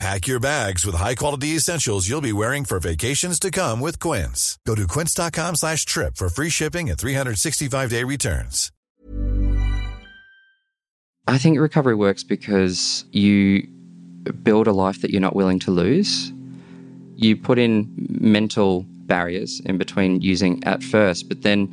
Pack your bags with high-quality essentials you'll be wearing for vacations to come with Quince. Go to quince.com slash trip for free shipping and 365-day returns. I think recovery works because you build a life that you're not willing to lose. You put in mental barriers in between using at first, but then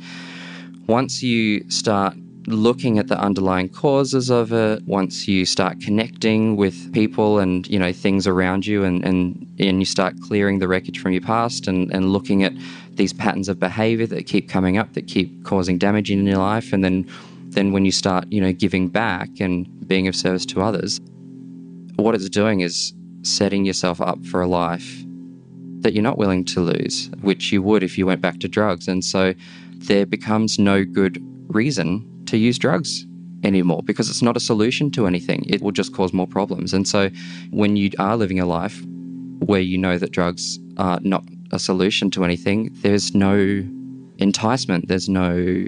once you start looking at the underlying causes of it, once you start connecting with people and you know things around you and, and, and you start clearing the wreckage from your past and, and looking at these patterns of behavior that keep coming up that keep causing damage in your life and then then when you start you know giving back and being of service to others what it's doing is setting yourself up for a life that you're not willing to lose which you would if you went back to drugs. And so there becomes no good reason to use drugs anymore because it's not a solution to anything. It will just cause more problems. And so when you are living a life where you know that drugs are not a solution to anything, there's no enticement, there's no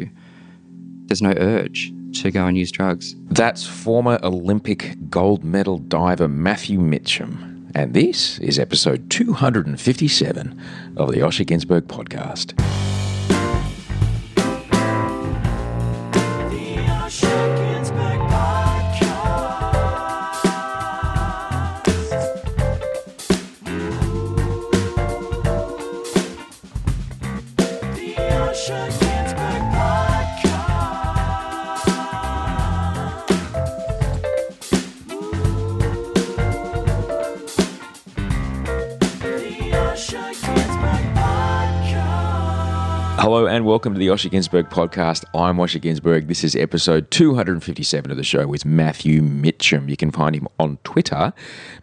there's no urge to go and use drugs. That's former Olympic gold medal diver Matthew Mitcham. And this is episode 257 of the Osher Günsberg podcast. Hello and welcome to the Osher Günsberg podcast. I'm Osher Günsberg. This is episode 257 of the show with Matthew Mitcham. You can find him on Twitter,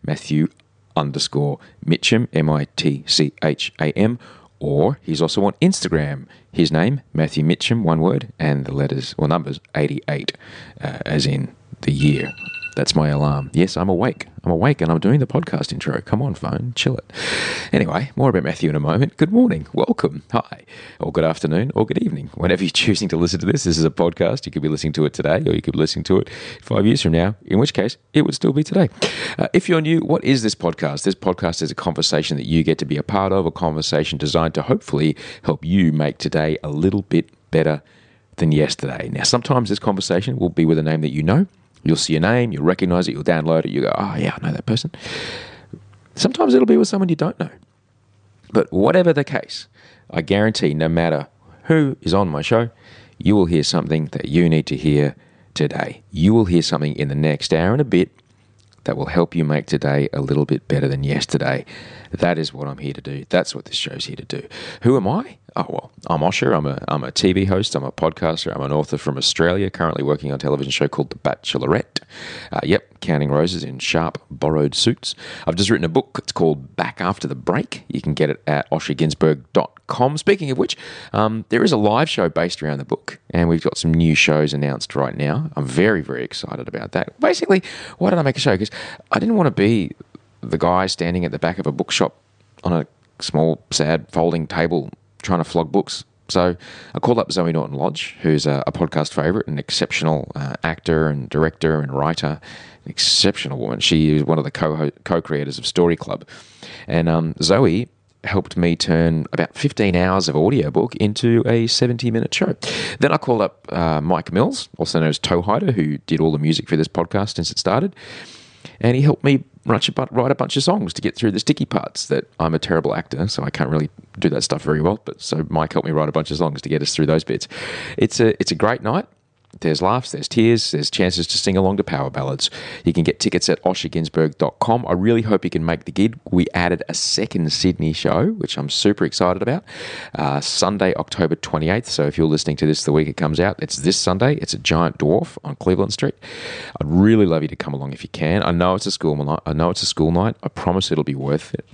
Matthew underscore Mitcham, M I T C H A M, or he's also on Instagram. His name, Matthew Mitcham, one word, and the letters or numbers 88, uh, as in the year. That's my alarm. Yes, I'm awake. I'm awake and I'm doing the podcast intro. Come on, phone, chill it. Anyway, more about Matthew in a moment. Good morning, welcome, hi, or good afternoon, or good evening. Whenever you're choosing to listen to this, this is a podcast. You could be listening to it today, or you could be listening to it five years from now, in which case it would still be today. Uh, if you're new, what is this podcast? This podcast is a conversation that you get to be a part of, a conversation designed to hopefully help you make today a little bit better than yesterday. Now, sometimes this conversation will be with a name that you know. You'll see a name, you'll recognize it, you'll download it, you go, oh, yeah, I know that person. Sometimes it'll be with someone you don't know. But whatever the case, I guarantee no matter who is on my show, you will hear something that you need to hear today. You will hear something in the next hour and a bit that will help you make today a little bit better than yesterday. That is what I'm here to do. That's what this show's here to do. Who am I? Oh, well, I'm Osher. I'm a, I'm a TV host. I'm a podcaster. I'm an author from Australia, currently working on a television show called The Bachelorette. Uh, yep, counting roses in sharp, borrowed suits. I've just written a book. It's called Back After the Break. You can get it at osherginsberg.com. Speaking of which, um, there is a live show based around the book, and we've got some new shows announced right now. I'm very, very excited about that. Basically, why did I make a show? Because I didn't want to be the guy standing at the back of a bookshop on a small, sad folding table trying to flog books So I called up Zoe Norton Lodge, who's a, a podcast favourite, an exceptional uh, actor and director and writer, an exceptional woman. She is one of the co co creators of Story Club. And um, Zoe helped me turn about 15 hours of audiobook into a 70 minute show. Then I called up uh, Mike Mills, also known as Toehider, who did all the music for this podcast since it started. And he helped me write a bunch of songs to get through the sticky parts that I'm a terrible actor, so I can't really do that stuff very well. But so Mike helped me write a bunch of songs to get us through those bits. It's a, it's a great night. There's laughs, there's tears, there's chances to sing along to power ballads. You can get tickets at osherginsberg.com. I really hope you can make the gig. We added a second Sydney show, which I'm super excited about. Uh, Sunday, October 28th. So if you're listening to this the week it comes out, it's this Sunday. It's a giant dwarf on Cleveland Street. I'd really love you to come along if you can. I know it's a school night. I know it's a school night. I promise it'll be worth it.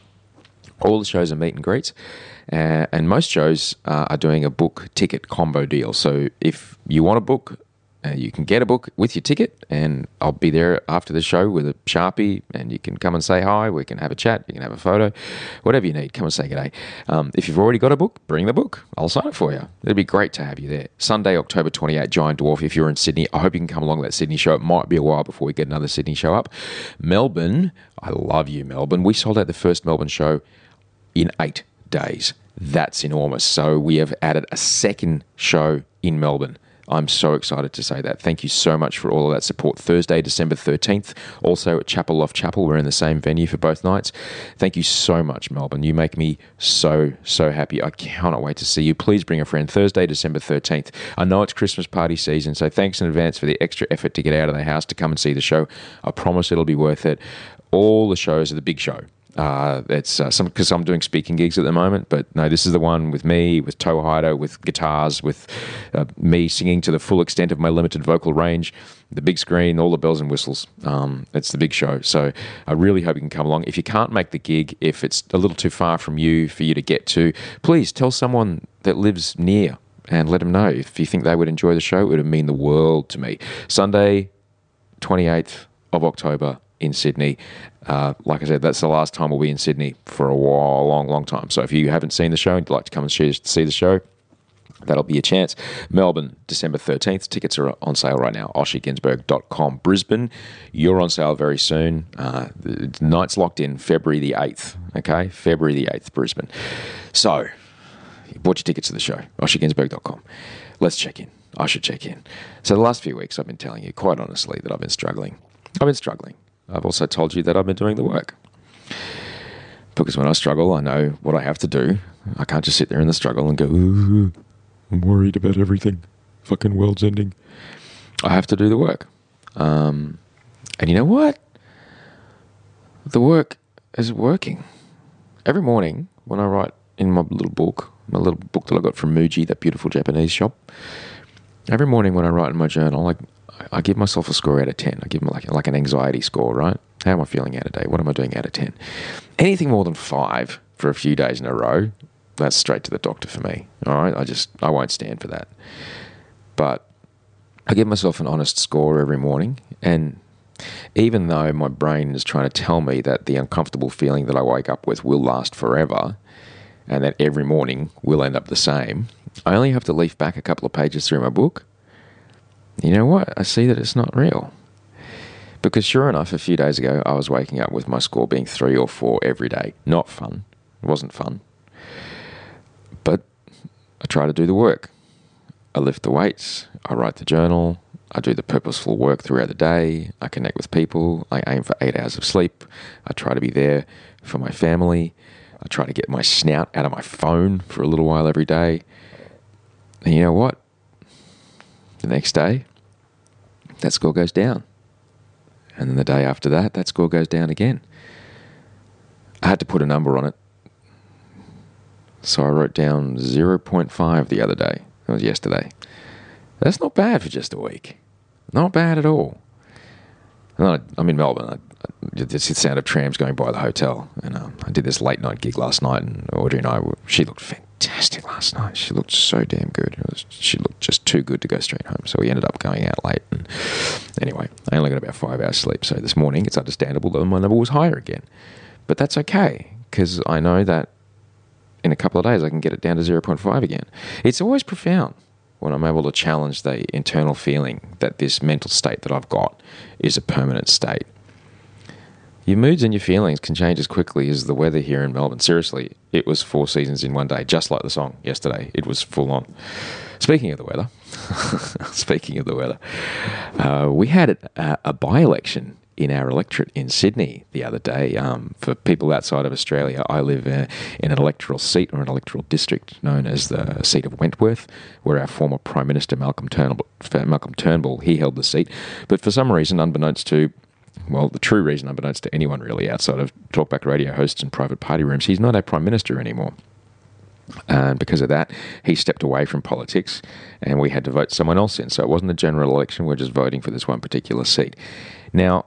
All the shows are meet and greets. Uh, and most shows uh, are doing a book ticket combo deal. So if you want a book, uh, you can get a book with your ticket, and I'll be there after the show with a sharpie, and you can come and say hi. We can have a chat. You can have a photo, whatever you need. Come and say good day. Um, if you've already got a book, bring the book. I'll sign it for you. It'd be great to have you there. Sunday, October 28, Giant Dwarf. If you're in Sydney, I hope you can come along to that Sydney show. It might be a while before we get another Sydney show up. Melbourne, I love you, Melbourne. We sold out the first Melbourne show in eight days. That's enormous. So we have added a second show in Melbourne. I'm so excited to say that. Thank you so much for all of that support. Thursday, December 13th, also at Chapel Off Chapel. We're in the same venue for both nights. Thank you so much, Melbourne. You make me so, so happy. I cannot wait to see you. Please bring a friend. Thursday, December 13th. I know it's Christmas party season, so thanks in advance for the extra effort to get out of the house to come and see the show. I promise it'll be worth it. All the shows are the big show. Uh, it's uh, some because I'm doing speaking gigs at the moment, but no, this is the one with me, with Toehider, with guitars, with uh, me singing to the full extent of my limited vocal range, the big screen, all the bells and whistles. Um, it's the big show. So I really hope you can come along. If you can't make the gig, if it's a little too far from you for you to get to, please tell someone that lives near and let them know. If you think they would enjoy the show, it would mean the world to me. Sunday, 28th of October in Sydney. Uh, like I said, that's the last time we'll be in Sydney for a while, long, long time. So if you haven't seen the show and you'd like to come and see the show, that'll be a chance. Melbourne, December 13th. Tickets are on sale right now. OsherGinsberg.com. Brisbane, you're on sale very soon. Uh, the night's locked in February the 8th. Okay? February the 8th, Brisbane. So, bought your tickets to the show. OsherGinsberg.com. Let's check in. I should check in. So, the last few weeks, I've been telling you, quite honestly, that I've been struggling. I've been struggling. I've also told you that I've been doing the work. Because when I struggle, I know what I have to do. I can't just sit there in the struggle and go, I'm worried about everything. Fucking world's ending. I have to do the work. Um, and you know what? The work is working. Every morning when I write in my little book, my little book that I got from Muji, that beautiful Japanese shop, every morning when I write in my journal, like I give myself a score out of 10. I give them like, like an anxiety score, right? How am I feeling out of day? What am I doing out of 10? Anything more than five for a few days in a row, that's straight to the doctor for me. All right. I just, I won't stand for that. But I give myself an honest score every morning. And even though my brain is trying to tell me that the uncomfortable feeling that I wake up with will last forever and that every morning will end up the same, I only have to leaf back a couple of pages through my book you know what? I see that it's not real. Because sure enough, a few days ago, I was waking up with my score being three or four every day. Not fun. It wasn't fun. But I try to do the work. I lift the weights, I write the journal, I do the purposeful work throughout the day, I connect with people, I aim for eight hours of sleep, I try to be there for my family, I try to get my snout out of my phone for a little while every day. And you know what? The next day, that score goes down. And then the day after that, that score goes down again. I had to put a number on it. So I wrote down 0.5 the other day. That was yesterday. That's not bad for just a week. Not bad at all. I'm in Melbourne. I, the sound of trams going by the hotel. And um, I did this late night gig last night, and Audrey and I, she looked fantastic last night. She looked so damn good. Was, she looked just too good to go straight home. So we ended up going out late. And anyway, I only got about five hours sleep. So this morning, it's understandable that my level was higher again. But that's okay, because I know that in a couple of days I can get it down to 0.5 again. It's always profound when I'm able to challenge the internal feeling that this mental state that I've got is a permanent state. Your moods and your feelings can change as quickly as the weather here in Melbourne. Seriously, it was four seasons in one day, just like the song yesterday. It was full on. Speaking of the weather, speaking of the weather, uh, we had a, a by election in our electorate in Sydney the other day. Um, for people outside of Australia, I live uh, in an electoral seat or an electoral district known as the seat of Wentworth, where our former Prime Minister Malcolm Turnbull, Malcolm Turnbull he held the seat. But for some reason, unbeknownst to well, the true reason, unbeknownst to anyone really, outside of talkback radio hosts and private party rooms, he's not a prime minister anymore. And because of that, he stepped away from politics and we had to vote someone else in. So it wasn't a general election, we're just voting for this one particular seat. Now,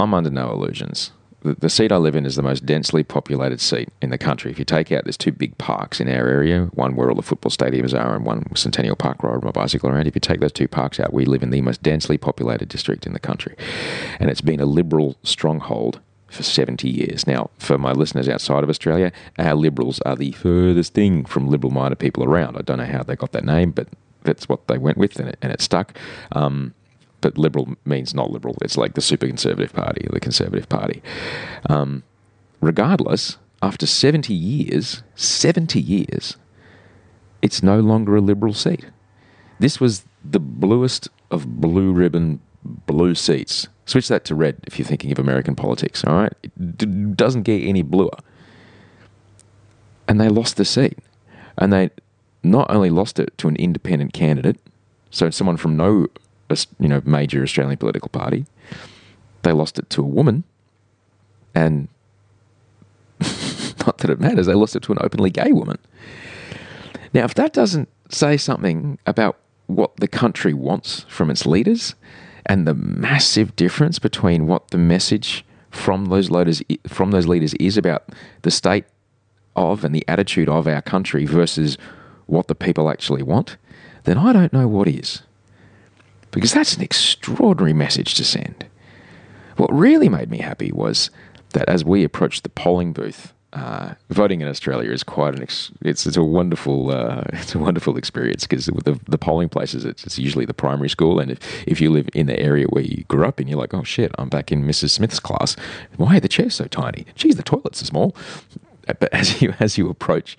I'm under no illusions. The, seat I live in is the most densely populated seat in the country. If you take out, there's two big parks in our area, one where all the football stadiums are, and one Centennial Park where I ride my bicycle around. If you take those two parks out, we live in the most densely populated district in the country. And it's been a liberal stronghold for 70 years. Now, for my listeners outside of Australia, our Liberals are the furthest thing from liberal minded people around. I don't know how they got that name, but that's what they went with and it, and it stuck. Um, but liberal means not liberal. It's like the super conservative party, the conservative party. Um, regardless, after 70 years, 70 years, it's no longer a liberal seat. This was the bluest of blue ribbon blue seats. Switch that to red if you're thinking of American politics, all right? It d- doesn't get any bluer. And they lost the seat. And they not only lost it to an independent candidate, so someone from no you know major Australian political party. They lost it to a woman, and not that it matters, they lost it to an openly gay woman. Now, if that doesn't say something about what the country wants from its leaders and the massive difference between what the message from those leaders from those leaders is about the state of and the attitude of our country versus what the people actually want, then I don't know what is because that's an extraordinary message to send. What really made me happy was that as we approached the polling booth, uh, voting in Australia is quite an ex- it's it's a wonderful uh, it's a wonderful experience because the the polling places it's, it's, usually the primary school. And if, if you live in the area where you grew up and you're like oh shit I'm back in Mrs Smith's class. Why are the chairs so tiny? Geez the toilets are small but as you as you approach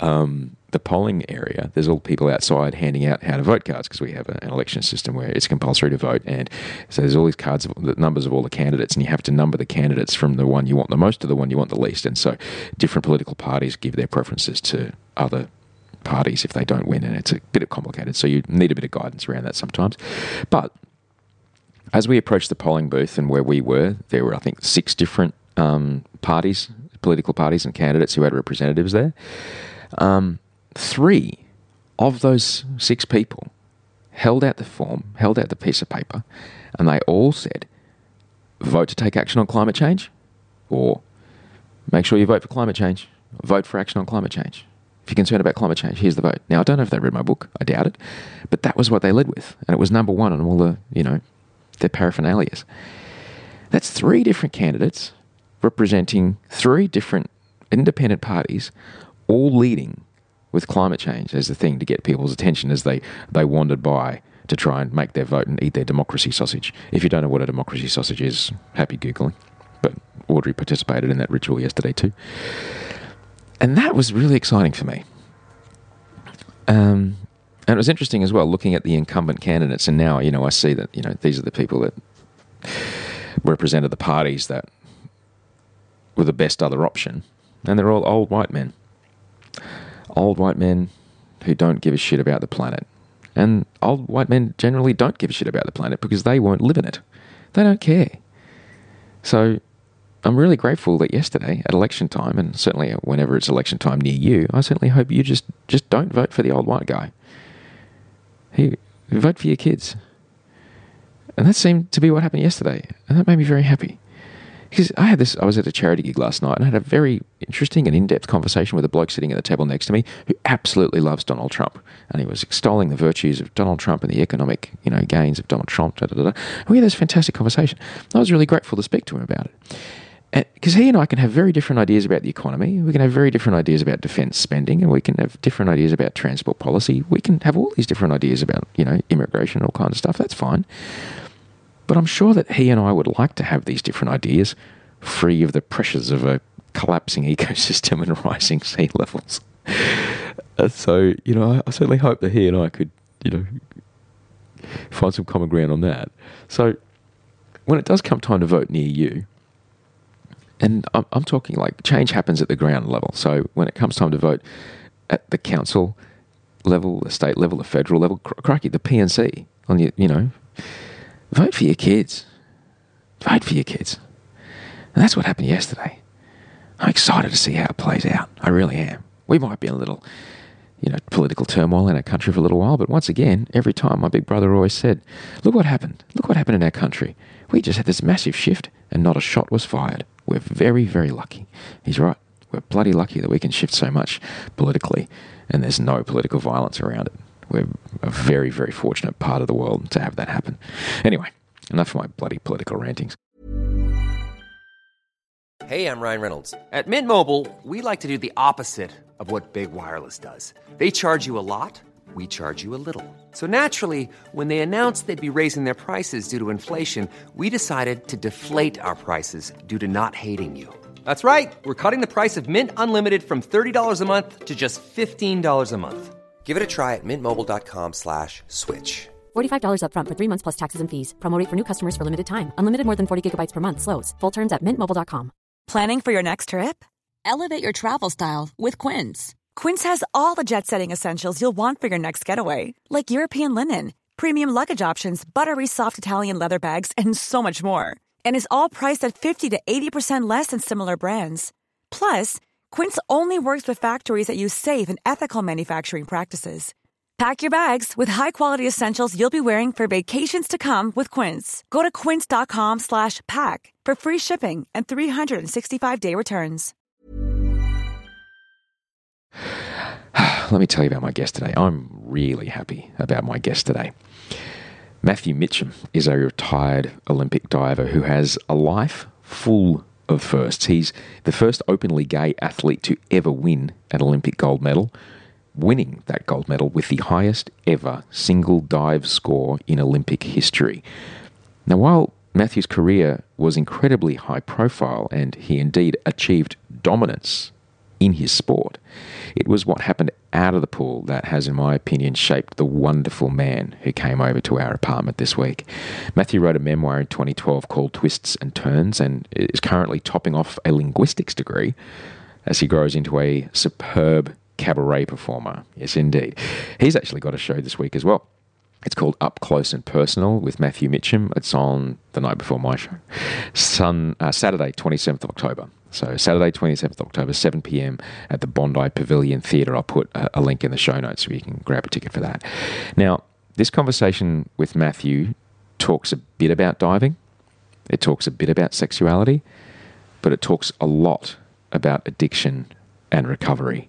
um, the polling area, there's all people outside handing out how to vote cards because we have an election system where it's compulsory to vote. And so there's all these cards, of, the numbers of all the candidates, and you have to number the candidates from the one you want the most to the one you want the least. And so different political parties give their preferences to other parties if they don't win, and it's a bit of complicated. So you need a bit of guidance around that sometimes. But as we approached the polling booth and where we were, there were, I think, six different um, parties, political parties, and candidates who had representatives there. Um, three of those six people held out the form, held out the piece of paper, and they all said, vote to take action on climate change, or make sure you vote for climate change, vote for action on climate change. If you're concerned about climate change, here's the vote. Now, I don't know if they read my book, I doubt it, but that was what they led with, and it was number one on all the, you know, their paraphernalias. That's three different candidates representing three different independent parties, all leading with climate change as the thing to get people's attention as they, they wandered by to try and make their vote and eat their democracy sausage. If you don't know what a democracy sausage is, happy Googling. But Audrey participated in that ritual yesterday too. And that was really exciting for me. Um, and it was interesting as well looking at the incumbent candidates. And now, you know, I see that, you know, these are the people that represented the parties that were the best other option. And they're all old white men old white men who don't give a shit about the planet. And old white men generally don't give a shit about the planet because they won't live in it. They don't care. So I'm really grateful that yesterday at election time, and certainly whenever it's election time near you, I certainly hope you just, just don't vote for the old white guy. He, vote for your kids. And that seemed to be what happened yesterday. And that made me very happy because I had this. I was at a charity gig last night and I had a very interesting and in-depth conversation with a bloke sitting at the table next to me who absolutely loves Donald Trump, and he was extolling the virtues of Donald Trump and the economic, you know, gains of Donald Trump. Da, da, da. And we had this fantastic conversation. I was really grateful to speak to him about it. because he and I can have very different ideas about the economy. We can have very different ideas about defence spending, and we can have different ideas about transport policy. We can have all these different ideas about, you know, immigration, all kinds of stuff. That's fine. But I'm sure that he and I would like to have these different ideas free of the pressures of a collapsing ecosystem and rising sea levels. Uh, so, you know, I, certainly hope that he and I could, you know, find some common ground on that. So, when it does come time to vote near you, and I'm, I'm talking like change happens at the ground level. So when it comes time to vote at the council level, the state level, the federal level, cr- crikey, the PNC on your, you know, vote for your kids. Vote for your kids. And that's what happened yesterday. I'm excited to see how it plays out. I really am. We might be in a little, you know, political turmoil in our country for a little while, but once again, every time my big brother always said, look what happened. Look what happened in our country. We just had this massive shift and not a shot was fired. We're very, very lucky. He's right. We're bloody lucky that we can shift so much politically and there's no political violence around it. We're a very, very fortunate part of the world to have that happen. Anyway, enough of my bloody political rantings. Hey, I'm Ryan Reynolds. At Mint Mobile, we like to do the opposite of what Big Wireless does. They charge you a lot, we charge you a little. So naturally, when they announced they'd be raising their prices due to inflation, we decided to deflate our prices due to not hating you. That's right. We're cutting the price of Mint Unlimited from $30 a month to just $15 a month. Give it a try at mintmobile.com slash switch. $45 upfront for three months plus taxes and fees. Promo rate for new customers for limited time. Unlimited more than 40 gigabytes per month. Slows. Full terms at mintmobile.com. Planning for your next trip? Elevate your travel style with Quince. Quince has all the jet setting essentials you'll want for your next getaway, like European linen, premium luggage options, buttery soft Italian leather bags, and so much more. And is all priced at 50 to 80% less than similar brands. Plus, Quince only works with factories that use safe and ethical manufacturing practices. Pack your bags with high-quality essentials you'll be wearing for vacations to come with Quince. Go to quince.com slash pack for free shipping and 365-day returns. Let me tell you about my guest today. I'm really happy about my guest today. Matthew Mitcham is a retired Olympic diver who has a life full of firsts. He's the first openly gay athlete to ever win an Olympic gold medal, winning that gold medal with the highest ever single dive score in Olympic history. Now, while Matthew's career was incredibly high profile and he indeed achieved dominance in his sport, it was what happened out of the pool that has, in my opinion, shaped the wonderful man who came over to our apartment this week. Matthew wrote a memoir in 2012 called Twists and Turns and is currently topping off a linguistics degree as he grows into a superb cabaret performer. Yes, indeed. He's actually got a show this week as well. It's called Up Close and Personal with Matthew Mitcham. It's on the night before my show, Sun, uh, Saturday, 27th of October. So Saturday, 27th October, 7 p.m. at the Bondi Pavilion Theatre. I'll put a, a link in the show notes so you can grab a ticket for that. Now, this conversation with Matthew talks a bit about diving. It talks a bit about sexuality, but it talks a lot about addiction and recovery.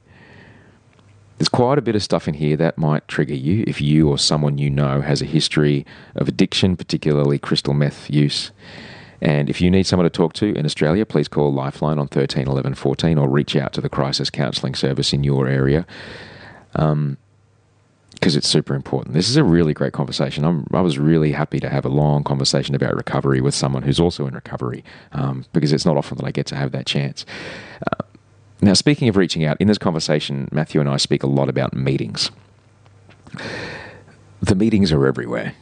There's quite a bit of stuff in here that might trigger you if you or someone you know has a history of addiction, particularly crystal meth use. And if you need someone to talk to in Australia, please call Lifeline on 13 11 14 or reach out to the crisis counselling service in your area because um, it's super important. This is a really great conversation. I'm, i was really happy to have a long conversation about recovery with someone who's also in recovery um, because it's not often that I get to have that chance. Uh, now, speaking of reaching out, in this conversation, Matthew and I speak a lot about meetings. The meetings are everywhere,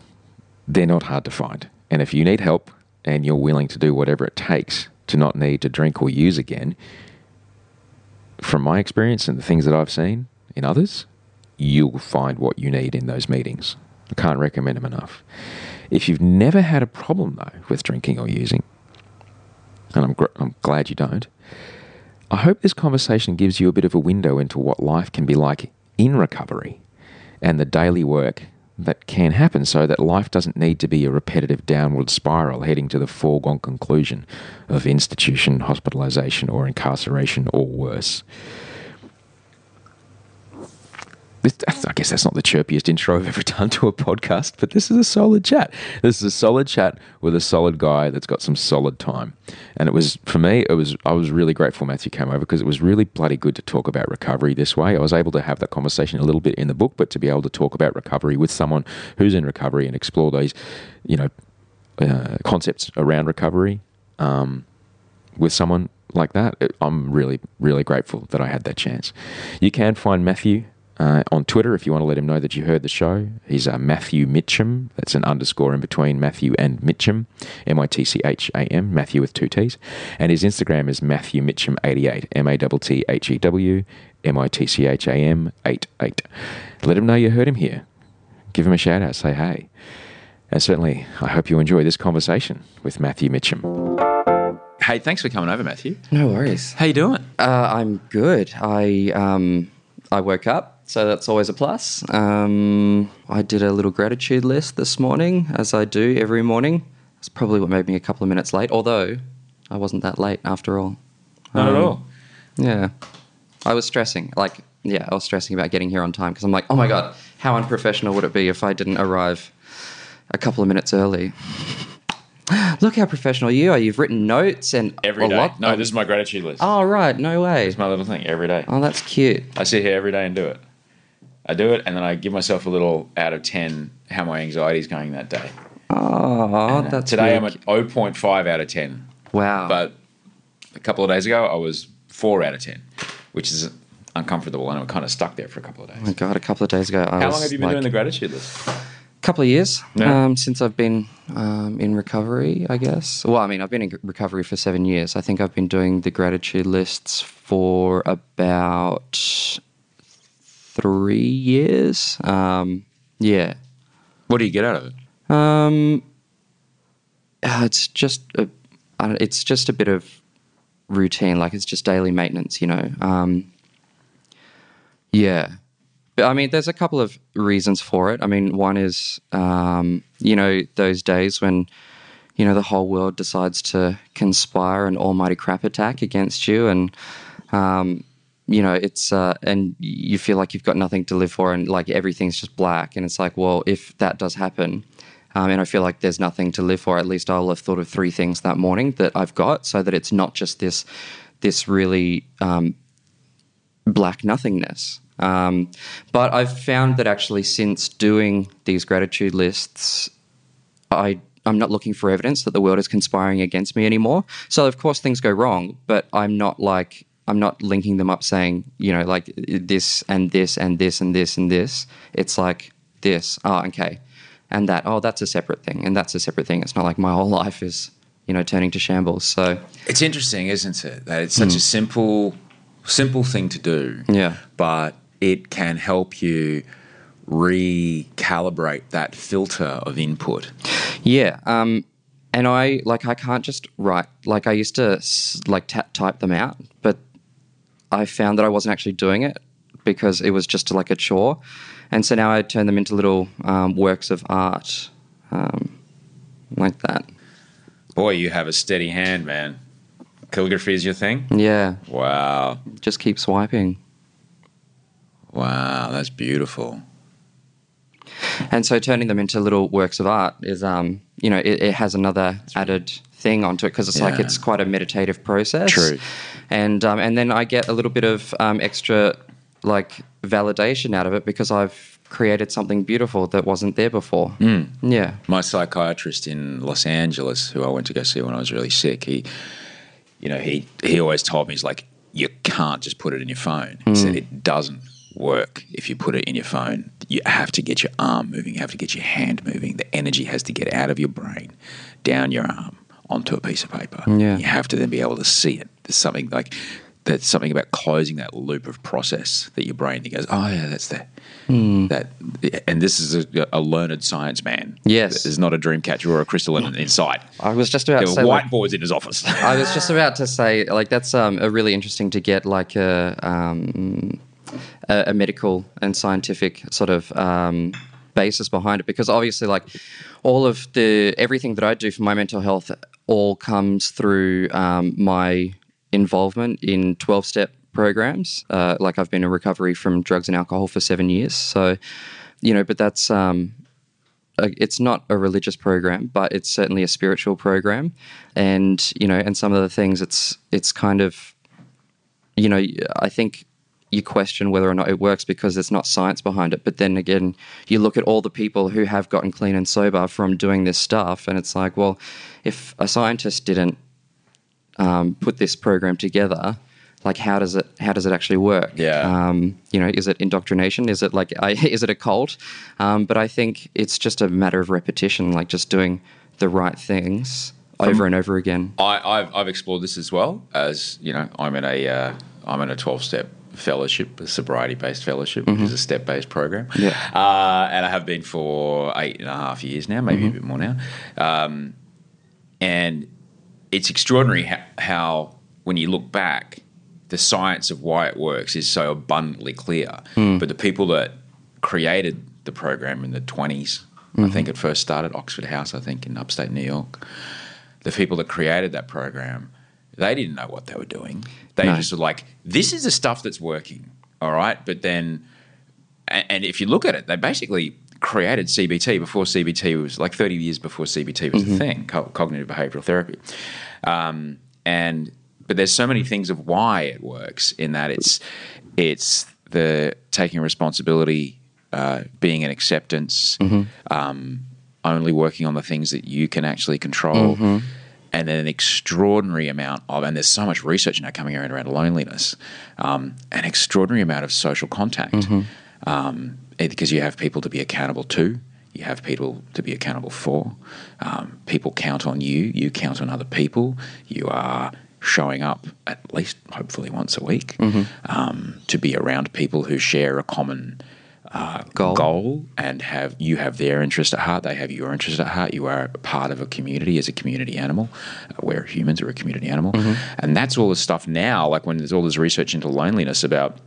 they're not hard to find. And if you need help and you're willing to do whatever it takes to not need to drink or use again, from my experience and the things that I've seen in others, you'll find what you need in those meetings. I can't recommend them enough. If you've never had a problem, though, with drinking or using, and I'm, gr- I'm glad you don't, I hope this conversation gives you a bit of a window into what life can be like in recovery and the daily work that can happen so that life doesn't need to be a repetitive downward spiral heading to the foregone conclusion of institution, hospitalization, or incarceration, or worse. This, I guess that's not the chirpiest intro I've ever done to a podcast, but this is a solid chat. This is a solid chat with a solid guy that's got some solid time. And it was, for me, it was, I was really grateful Matthew came over because it was really bloody good to talk about recovery this way. I was able to have that conversation a little bit in the book, but to be able to talk about recovery with someone who's in recovery and explore these, you know, uh, concepts around recovery um, with someone like that, I'm really, really grateful that I had that chance. You can find Matthew uh, on Twitter if you want to let him know that you heard the show. He's uh, Matthew Mitcham. That's an underscore in between Matthew and Mitcham, M I T C H A M, Matthew with two T's. And his Instagram is Matthew Mitcham88, M A T T H E W M I T C H A M 88. Let him know you heard him here. Give him a shout out, say hey. And certainly, I hope you enjoy this conversation with Matthew Mitcham. Hey, thanks for coming over, Matthew. No worries. How you doing? Uh, I'm good. I um, I woke up, so that's always a plus. Um, I did a little gratitude list this morning, as I do every morning. It's probably what made me a couple of minutes late, although I wasn't that late after all. Not at Um, all. Yeah. I was stressing. Like, yeah, I was stressing about getting here on time because I'm like, oh my God, how unprofessional would it be if I didn't arrive a couple of minutes early? Look how professional you are. You've written notes and Every a day. lot. No, this is my gratitude list. Oh, right. No way. It's my little thing every day. Oh, that's cute. I sit here every day and do it. I do it, and then I give myself a little out of 10 how my anxiety is going that day. Oh, And that's Today really I'm at 0.5 out of 10. Wow. But a couple of days ago, I was 4 out of 10, which is uncomfortable, and I'm kind of stuck there for a couple of oh days. my God, a couple of days ago. I How long have you been like, doing the gratitude list? A couple of years Yeah. um, since I've been um, in recovery, I guess. Well, I mean, I've been in recovery for seven years. I think I've been doing the gratitude lists for about three years. Um, yeah. What do you get out of it? Um, uh, it's just a, it's just a bit of routine. Like it's just daily maintenance, you know. Um, yeah, but I mean, there's a couple of reasons for it. I mean, one is um, you know those days when you know the whole world decides to conspire an almighty crap attack against you, and um, you know it's uh, and you feel like you've got nothing to live for, and like everything's just black, and it's like, well, if that does happen. Um, and I feel like there's nothing to live for. At least I'll have thought of three things that morning that I've got, so that it's not just this, this really um, black nothingness. Um, but I've found that actually since doing these gratitude lists, I I'm not looking for evidence that the world is conspiring against me anymore. So of course things go wrong, but I'm not like I'm not linking them up saying you know like this and this and this and this and this. It's like this. Oh, okay, and that. Oh, that's a separate thing, and that's a separate thing. It's not like my whole life is you know turning to shambles. So It's interesting, isn't it? That it's such a simple, simple thing to do. Yeah. But it can help you recalibrate that filter of input. Yeah, um, and I like I can't just write like I used to like ta type them out, but I found that I wasn't actually doing it because it was just like a chore, and so now I turn them into little um, works of art, um, like that. Boy, you have a steady hand, man. Calligraphy is your thing? Yeah, Wow. just keep swiping, Wow, that's beautiful. and so turning them into little works of art is um you know it, it has another added thing onto it because it's like it's quite a meditative process True. and um, and then I get a little bit of um, extra like validation out of it because I've created something beautiful that wasn't there before. Yeah, My psychiatrist in Los Angeles, who I went to go see when I was really sick, he, you know, he he always told me he's like, you can't just put it in your phone. He said it doesn't work if you put it in your phone. You have to get your arm moving. You have to get your hand moving. The energy has to get out of your brain, down your arm, onto a piece of paper. Yeah. You have to then be able to see it. There's something like there's something about closing that loop of process that your brain goes, oh yeah, that's that. That and this is a, a learned science man. Yes. There's not a dream catcher or a crystal in, in sight. I was just about There to say. like- whiteboards in his office. I was just about to say, like, that's um, a really interesting to get, like, a, um, a, a medical and scientific sort of um, basis behind it, because obviously, like, all of the everything that I do for my mental health all comes through um, my involvement in 12 step programs. Uh, like I've been in recovery from drugs and alcohol for seven years. So, you know, but that's um, uh, it's not a religious program, but it's certainly a spiritual program. And you know, and some of the things it's it's kind of, you know, I think you question whether or not it works because there's not science behind it. But then again, you look at all the people who have gotten clean and sober from doing this stuff, and it's like, well, if a scientist didn't um, put this program together, like how does it how does it actually work? Yeah. Um, you know, is it indoctrination? Is it like I, is it a cult? Um, but I think it's just a matter of repetition, like just doing the right things over and over again. I, I've, I've explored this as well as you know I'm in a uh, I'm in a 12 step fellowship, a sobriety based fellowship, which is a step based program. Yeah. Uh, and I have been for eight and a half years now, maybe a bit more now. Um, and it's extraordinary how, how, when you look back, the science of why it works is so abundantly clear. But the people that created the program in the 20s, I think it first started Oxford House, I think, in upstate New York. The people that created that program, they didn't know what they were doing. They No. just were like, this is the stuff that's working. All right. But then, and, and if you look at it, they basically created CBT before CBT was like 30 years before CBT was a thing, co- cognitive behavioral therapy. Um, and but there's so many things of why it works in that it's it's the taking responsibility, uh, being an acceptance, um, only working on the things that you can actually control. And then an extraordinary amount of, and there's so much research now coming around around loneliness, um, an extraordinary amount of social contact, um, eh, because you have people to be accountable to, you have people to be accountable for. Um, people count on you, you count on other people. You are showing up at least, hopefully, once a week um, to be around people who share a common uh, Goal. goal and have you have their interest at heart. They have your interest at heart. You are part of a community as a community animal. Uh, where humans are a community animal, and that's all the stuff now. Like when there's all this research into loneliness about,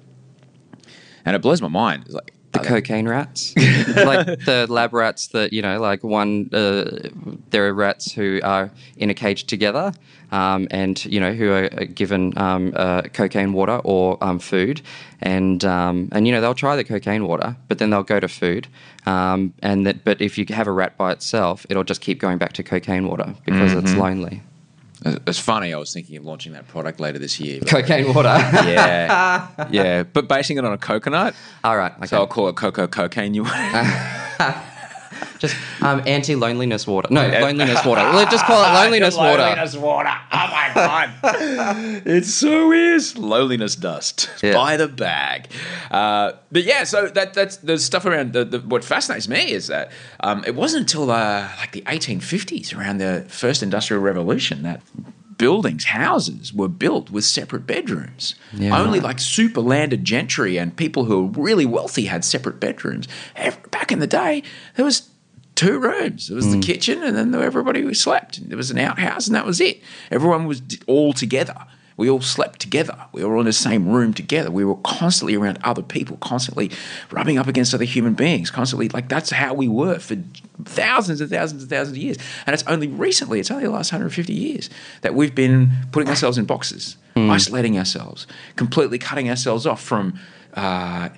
and it blows my mind. It's like The cocaine rats, like the lab rats that you know, like one. Uh, there are rats who are in a cage together, um, and you know who are given um, uh, cocaine water or um, food, and um, and you know they'll try the cocaine water, but then they'll go to food, um, and that. But if you have a rat by itself, it'll just keep going back to cocaine water because it's lonely. It's funny. I was thinking of launching that product later this year. Cocaine water. yeah, yeah, but basing it on a coconut. All right. Okay. So I'll call it cocoa cocaine. You just um, anti loneliness water. No, loneliness water. Let's just call it loneliness water. Loneliness water. Oh my god, it so is loneliness dust Yeah. by the bag. Uh, but yeah, so that that's the stuff around. The, the, what fascinates me is that um, it wasn't until uh, like the 1850s, around the first industrial revolution, that buildings, houses were built with separate bedrooms. Yeah, Only right. like super landed gentry and people who were really wealthy had separate bedrooms. Back in the day, there was two rooms. There was Hmm. the kitchen, and then everybody slept. There was an outhouse, and that was it. Everyone was all together. We all slept together. We were all in the same room together. We were constantly around other people, constantly rubbing up against other human beings, constantly like that's how we were for thousands and thousands and thousands of years. And it's only recently, it's only the last 150 years that we've been putting ourselves in boxes, isolating ourselves, completely cutting ourselves off from uh,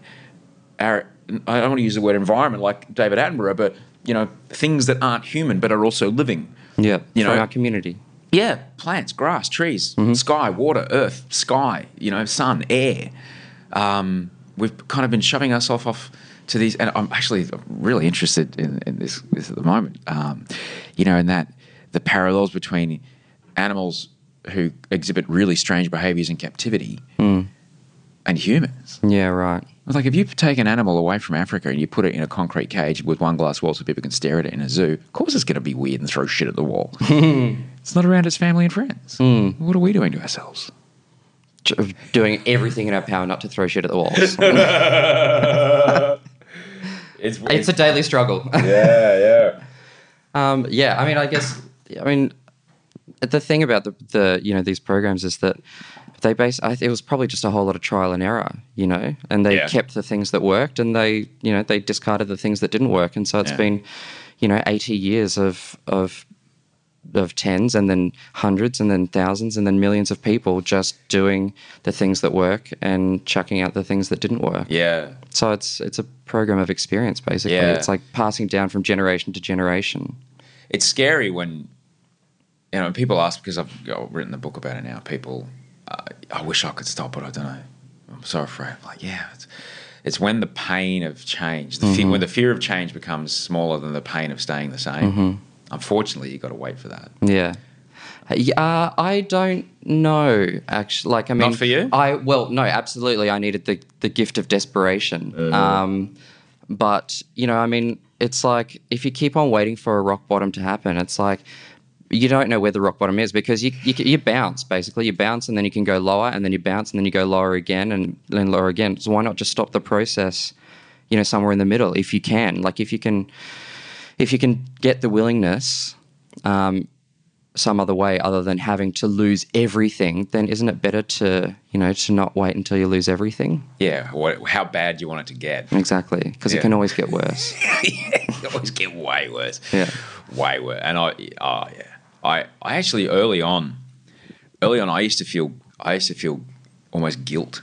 our I don't want to use the word environment like David Attenborough, but you know things that aren't human but are also living. Yeah, You know- our community. Yeah, plants, grass, trees, sky, water, earth, sky. You know, sun, air. Um, we've kind of been shoving ourselves off to these, and I'm actually really interested in, in this, this at the moment. Um, you know, in that the parallels between animals who exhibit really strange behaviors in captivity and humans. Yeah, right. It's Like if you take an animal away from Africa and you put it in a concrete cage with one glass wall so people can stare at it in a zoo, of course it's going to be weird and throw shit at the wall. it's not around its family and friends. What are we doing to ourselves? Doing everything in our power not to throw shit at the walls. It's, it's a daily struggle. yeah, yeah. Um, yeah, I mean, I guess, I mean, the thing about the, the you know these programs is that they base. I, it was probably just a whole lot of trial and error, you know, and they Yeah. kept the things that worked, and they you know they discarded the things that didn't work, and so it's Yeah. been, you know, eighty years of of of tens and then hundreds and then thousands and then millions of people just doing the things that work and chucking out the things that didn't work. Yeah. So it's it's a program of experience basically. Yeah. It's like passing down from generation to generation. It's scary when you know people ask because I've, I've written the book about it now. People, uh, I wish I could stop, but I don't know. I'm so afraid. I'm like, yeah, it's, it's when the pain of change, the fe- when the fear of change becomes smaller than the pain of staying the same. Unfortunately, you got to wait for that. Yeah. Uh, I don't know. Actually, like I mean, not for you? I well, no, absolutely. I needed the the gift of desperation. Um, but you know, I mean, it's like if you keep on waiting for a rock bottom to happen, it's like you don't know where the rock bottom is because you, you you bounce basically. You bounce and then you can go lower, and then you bounce and then you go lower again and then lower again. So why not just stop the process? You know, somewhere in the middle if you can. Like if you can, if you can get the willingness um, some other way other than having to lose everything, then isn't it better to you know to not wait until you lose everything? Yeah, what, how bad you want it to get. Exactly, because Yeah. it can always get worse. it can always get way worse. Yeah. way worse. And I, oh yeah, I, I actually early on, early on, I used to feel, I used to feel almost guilt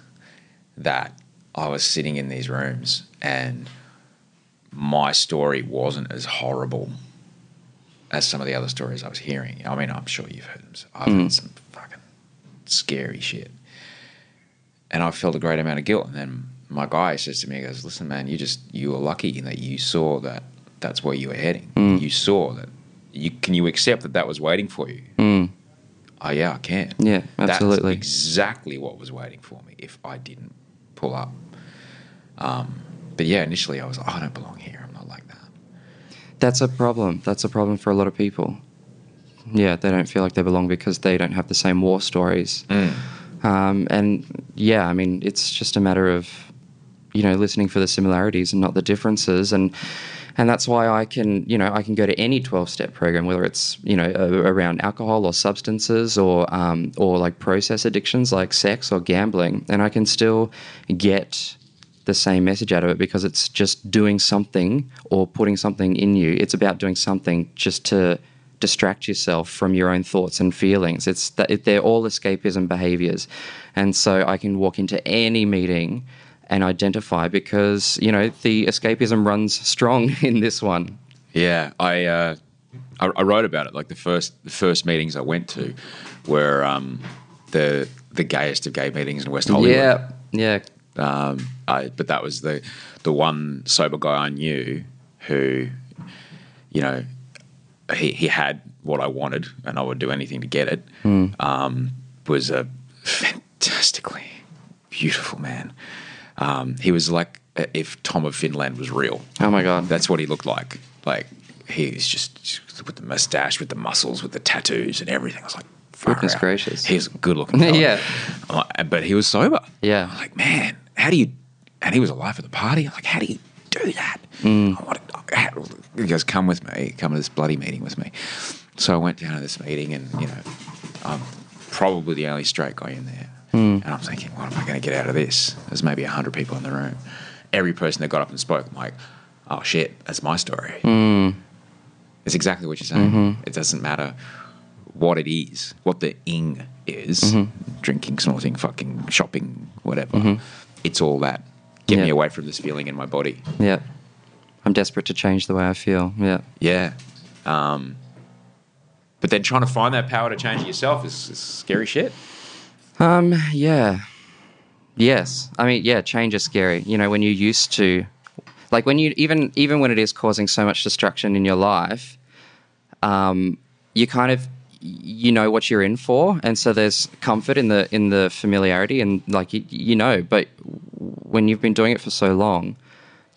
that I was sitting in these rooms and my story wasn't as horrible as some of the other stories I was hearing. I mean, I'm sure you've heard them. I've heard mm. some fucking scary shit. And I felt a great amount of guilt. And then my guy says to me, he goes, listen, man, you just, you were lucky in that you saw that that's where you were heading. Mm. You saw that. You, can you accept that that was waiting for you? Mm. Oh, yeah, I can. Yeah, absolutely. That's exactly what was waiting for me if I didn't pull up. Um, but yeah, initially I was like, oh, I don't belong here. I'm not like that. That's a problem. That's a problem for a lot of people. Yeah, they don't feel like they belong because they don't have the same war stories. Um, and yeah, I mean, it's just a matter of you know listening for the similarities and not the differences, and and that's why I can you know I can go to any twelve step program, whether it's you know a- around alcohol or substances or um, or like process addictions like sex or gambling, and I can still get the same message out of it because it's just doing something or putting something in you. It's about doing something just to distract yourself from your own thoughts and feelings. It's that it, they're all escapism behaviors, and so I can walk into any meeting and identify because you know the escapism runs strong in this one. Yeah, I, uh, I I wrote about it. Like the first the first meetings I went to were um, the the gayest of gay meetings in West Hollywood. Yeah, yeah, Um, I, but that was the the one sober guy I knew who, you know, he he had what I wanted, and I would do anything to get it. Um, was a fantastically beautiful man. Um, he was like uh, if Tom of Finland was real. Oh my god, That's what he looked like. Like he's just, just with the mustache, with the muscles, with the tattoos and everything. I was like, Goodness out. gracious. he's a good looking. Yeah. Like, but he was sober. Yeah. I'm like, man, how do you? And he was alive at the party. I'm like, how do you do that? Mm. I want to, he goes, come with me. Come to this bloody meeting with me. So I went down to this meeting, and you know, I'm probably the only straight guy in there. Mm. And I'm thinking, what am I going to get out of this? There's maybe hundred people in the room. Every person that got up and spoke, I'm like, oh shit, that's my story. Mm. It's exactly what you're saying. Mm-hmm. It doesn't matter what it is, what the ing is Mm-hmm. drinking, snorting, fucking shopping, whatever. It's all that. Get me away from this feeling in my body. yeah. I'm desperate to change the way I feel. Yeah. Yeah. Um, but then trying to find that power to change it yourself is, is scary shit. Um, yeah. Yes. I mean, yeah, change is scary. You know, when you're used to like when you even even when it is causing so much destruction in your life, um, you kind of you know what you're in for, and so there's comfort in the in the familiarity and like you, you know, but when you've been doing it for so long,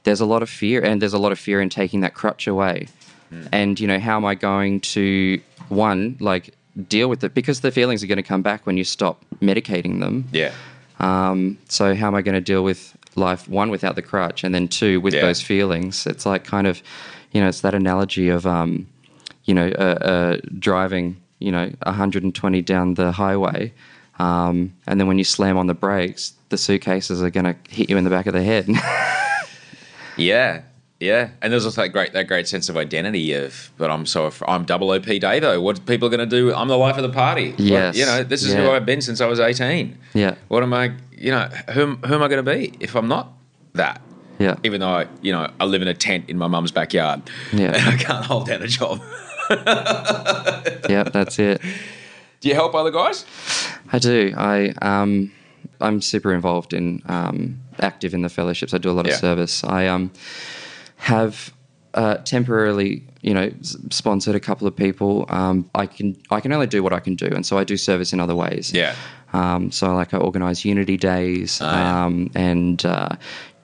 there's a lot of fear and there's a lot of fear in taking that crutch away. And you know, how am I going to one like deal with it because the feelings are going to come back when you stop medicating them. Yeah. Um, so how am I going to deal with life one without the crutch, and then two with Yeah. those feelings? It's like kind of, you know, it's that analogy of, um, you know, uh, uh, driving, you know, 120 down the highway, um, and then when you slam on the brakes, the suitcases are going to hit you in the back of the head. Yeah. Yeah, and there's also that great that great sense of identity of, but I'm so I'm double OP Davo. What people are going to do? I'm the life of the party. What- Yes. you know, this is who I've been since I was 18. Yeah. What am I? You know, who who am I going to be if I'm not that? Yeah. Even though I, you know, I live in a tent in my mum's backyard. Yeah. And I can't hold down a job. yeah, that's it. Do you help other guys? I do. I um, I'm super involved in um, active in the fellowships. I do a lot Yeah. of service. I um, have uh, temporarily, you know, sponsored a couple of people. Um, I can I can only do what I can do, and so I do service in other ways. Yeah. Um, so like I organise Unity days yeah. um, and uh,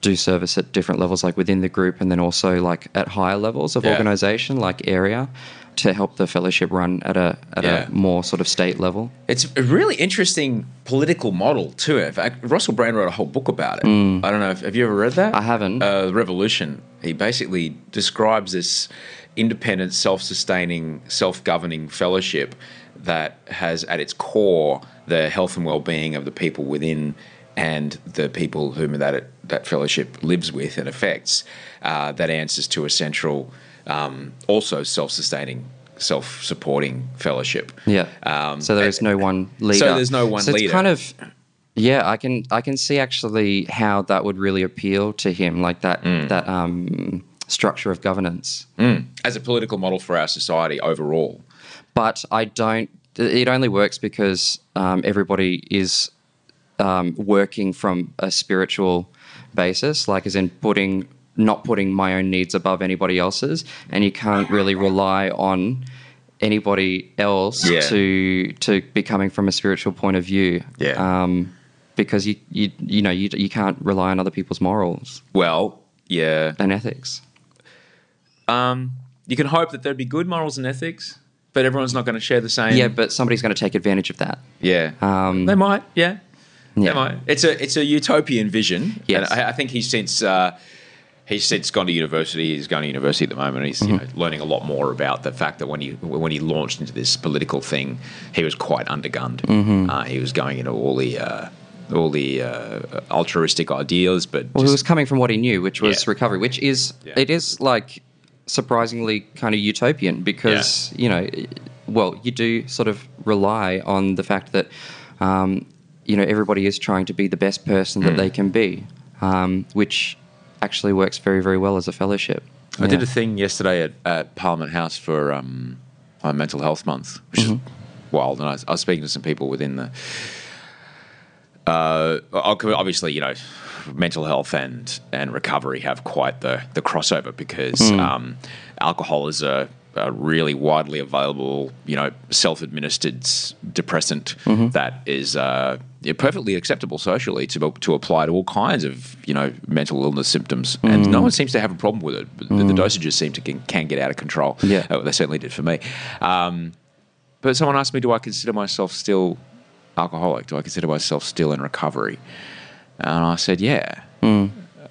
do service at different levels, like within the group, and then also like at higher levels of Yeah. organisation, like area, to help the fellowship run at a at Yeah. a more sort of state level. It's a really interesting political model too. In fact, Russell Brand wrote a whole book about it. I don't know. If, have you ever read that? Mm. I haven't. Uh, Revolution. He basically describes this independent, self-sustaining, self-governing fellowship that has at its core the health and well-being of the people within and the people whom that that fellowship lives with and affects. Uh, that answers to a central, um, also self-sustaining, self-supporting fellowship. Yeah. Um, so there is no one leader. So there's no one so leader. It's kind of yeah. I can I can see actually how that would really appeal to him, like that Mm. that um, structure of governance. as a political model for our society overall. But I don't. It only works because um, everybody is um, working from a spiritual basis, like as in putting not putting my own needs above anybody else's, and you can't really rely on anybody else Yeah. to to be coming from a spiritual point of view. Yeah. Um, because you you you know you you can't rely on other people's morals Well, yeah. and ethics. Um, you can hope that there'd be good morals and ethics, but everyone's not going to share the same. Yeah, but somebody's going to take advantage of that. yeah. Um, they might. Yeah. yeah. They might. It's a it's a utopian vision. Yes. And I, I think he's since. Uh, He's since gone to university. He's going to university at the moment. He's you know, learning a lot more about the fact that when he when he launched into this political thing, he was quite undergunned. Uh, he was going into all the uh, all the uh, altruistic ideas, but Well, he just- was coming from what he knew, which was Yeah. recovery, which is Yeah. it is like surprisingly kind of utopian because you know, well, you do sort of rely on the fact that um, you know everybody is trying to be the best person that they can be, um, which actually works very very well as a fellowship. I did a thing yesterday at, at Parliament House for um, Mental Health Month, which is wild. And I was, I was speaking to some people within the. Uh, obviously, you know, mental health and and recovery have quite the the crossover because um, alcohol is a, a really widely available, you know, self-administered depressant that is uh, perfectly acceptable socially to to apply to all kinds of you know mental illness symptoms, and no one seems to have a problem with it. But the, the dosages seem to can, can get out of control. Yeah. Uh, they certainly did for me. Um, but someone asked me, do I consider myself still alcoholic? Do I consider myself still in recovery? And I said, yeah.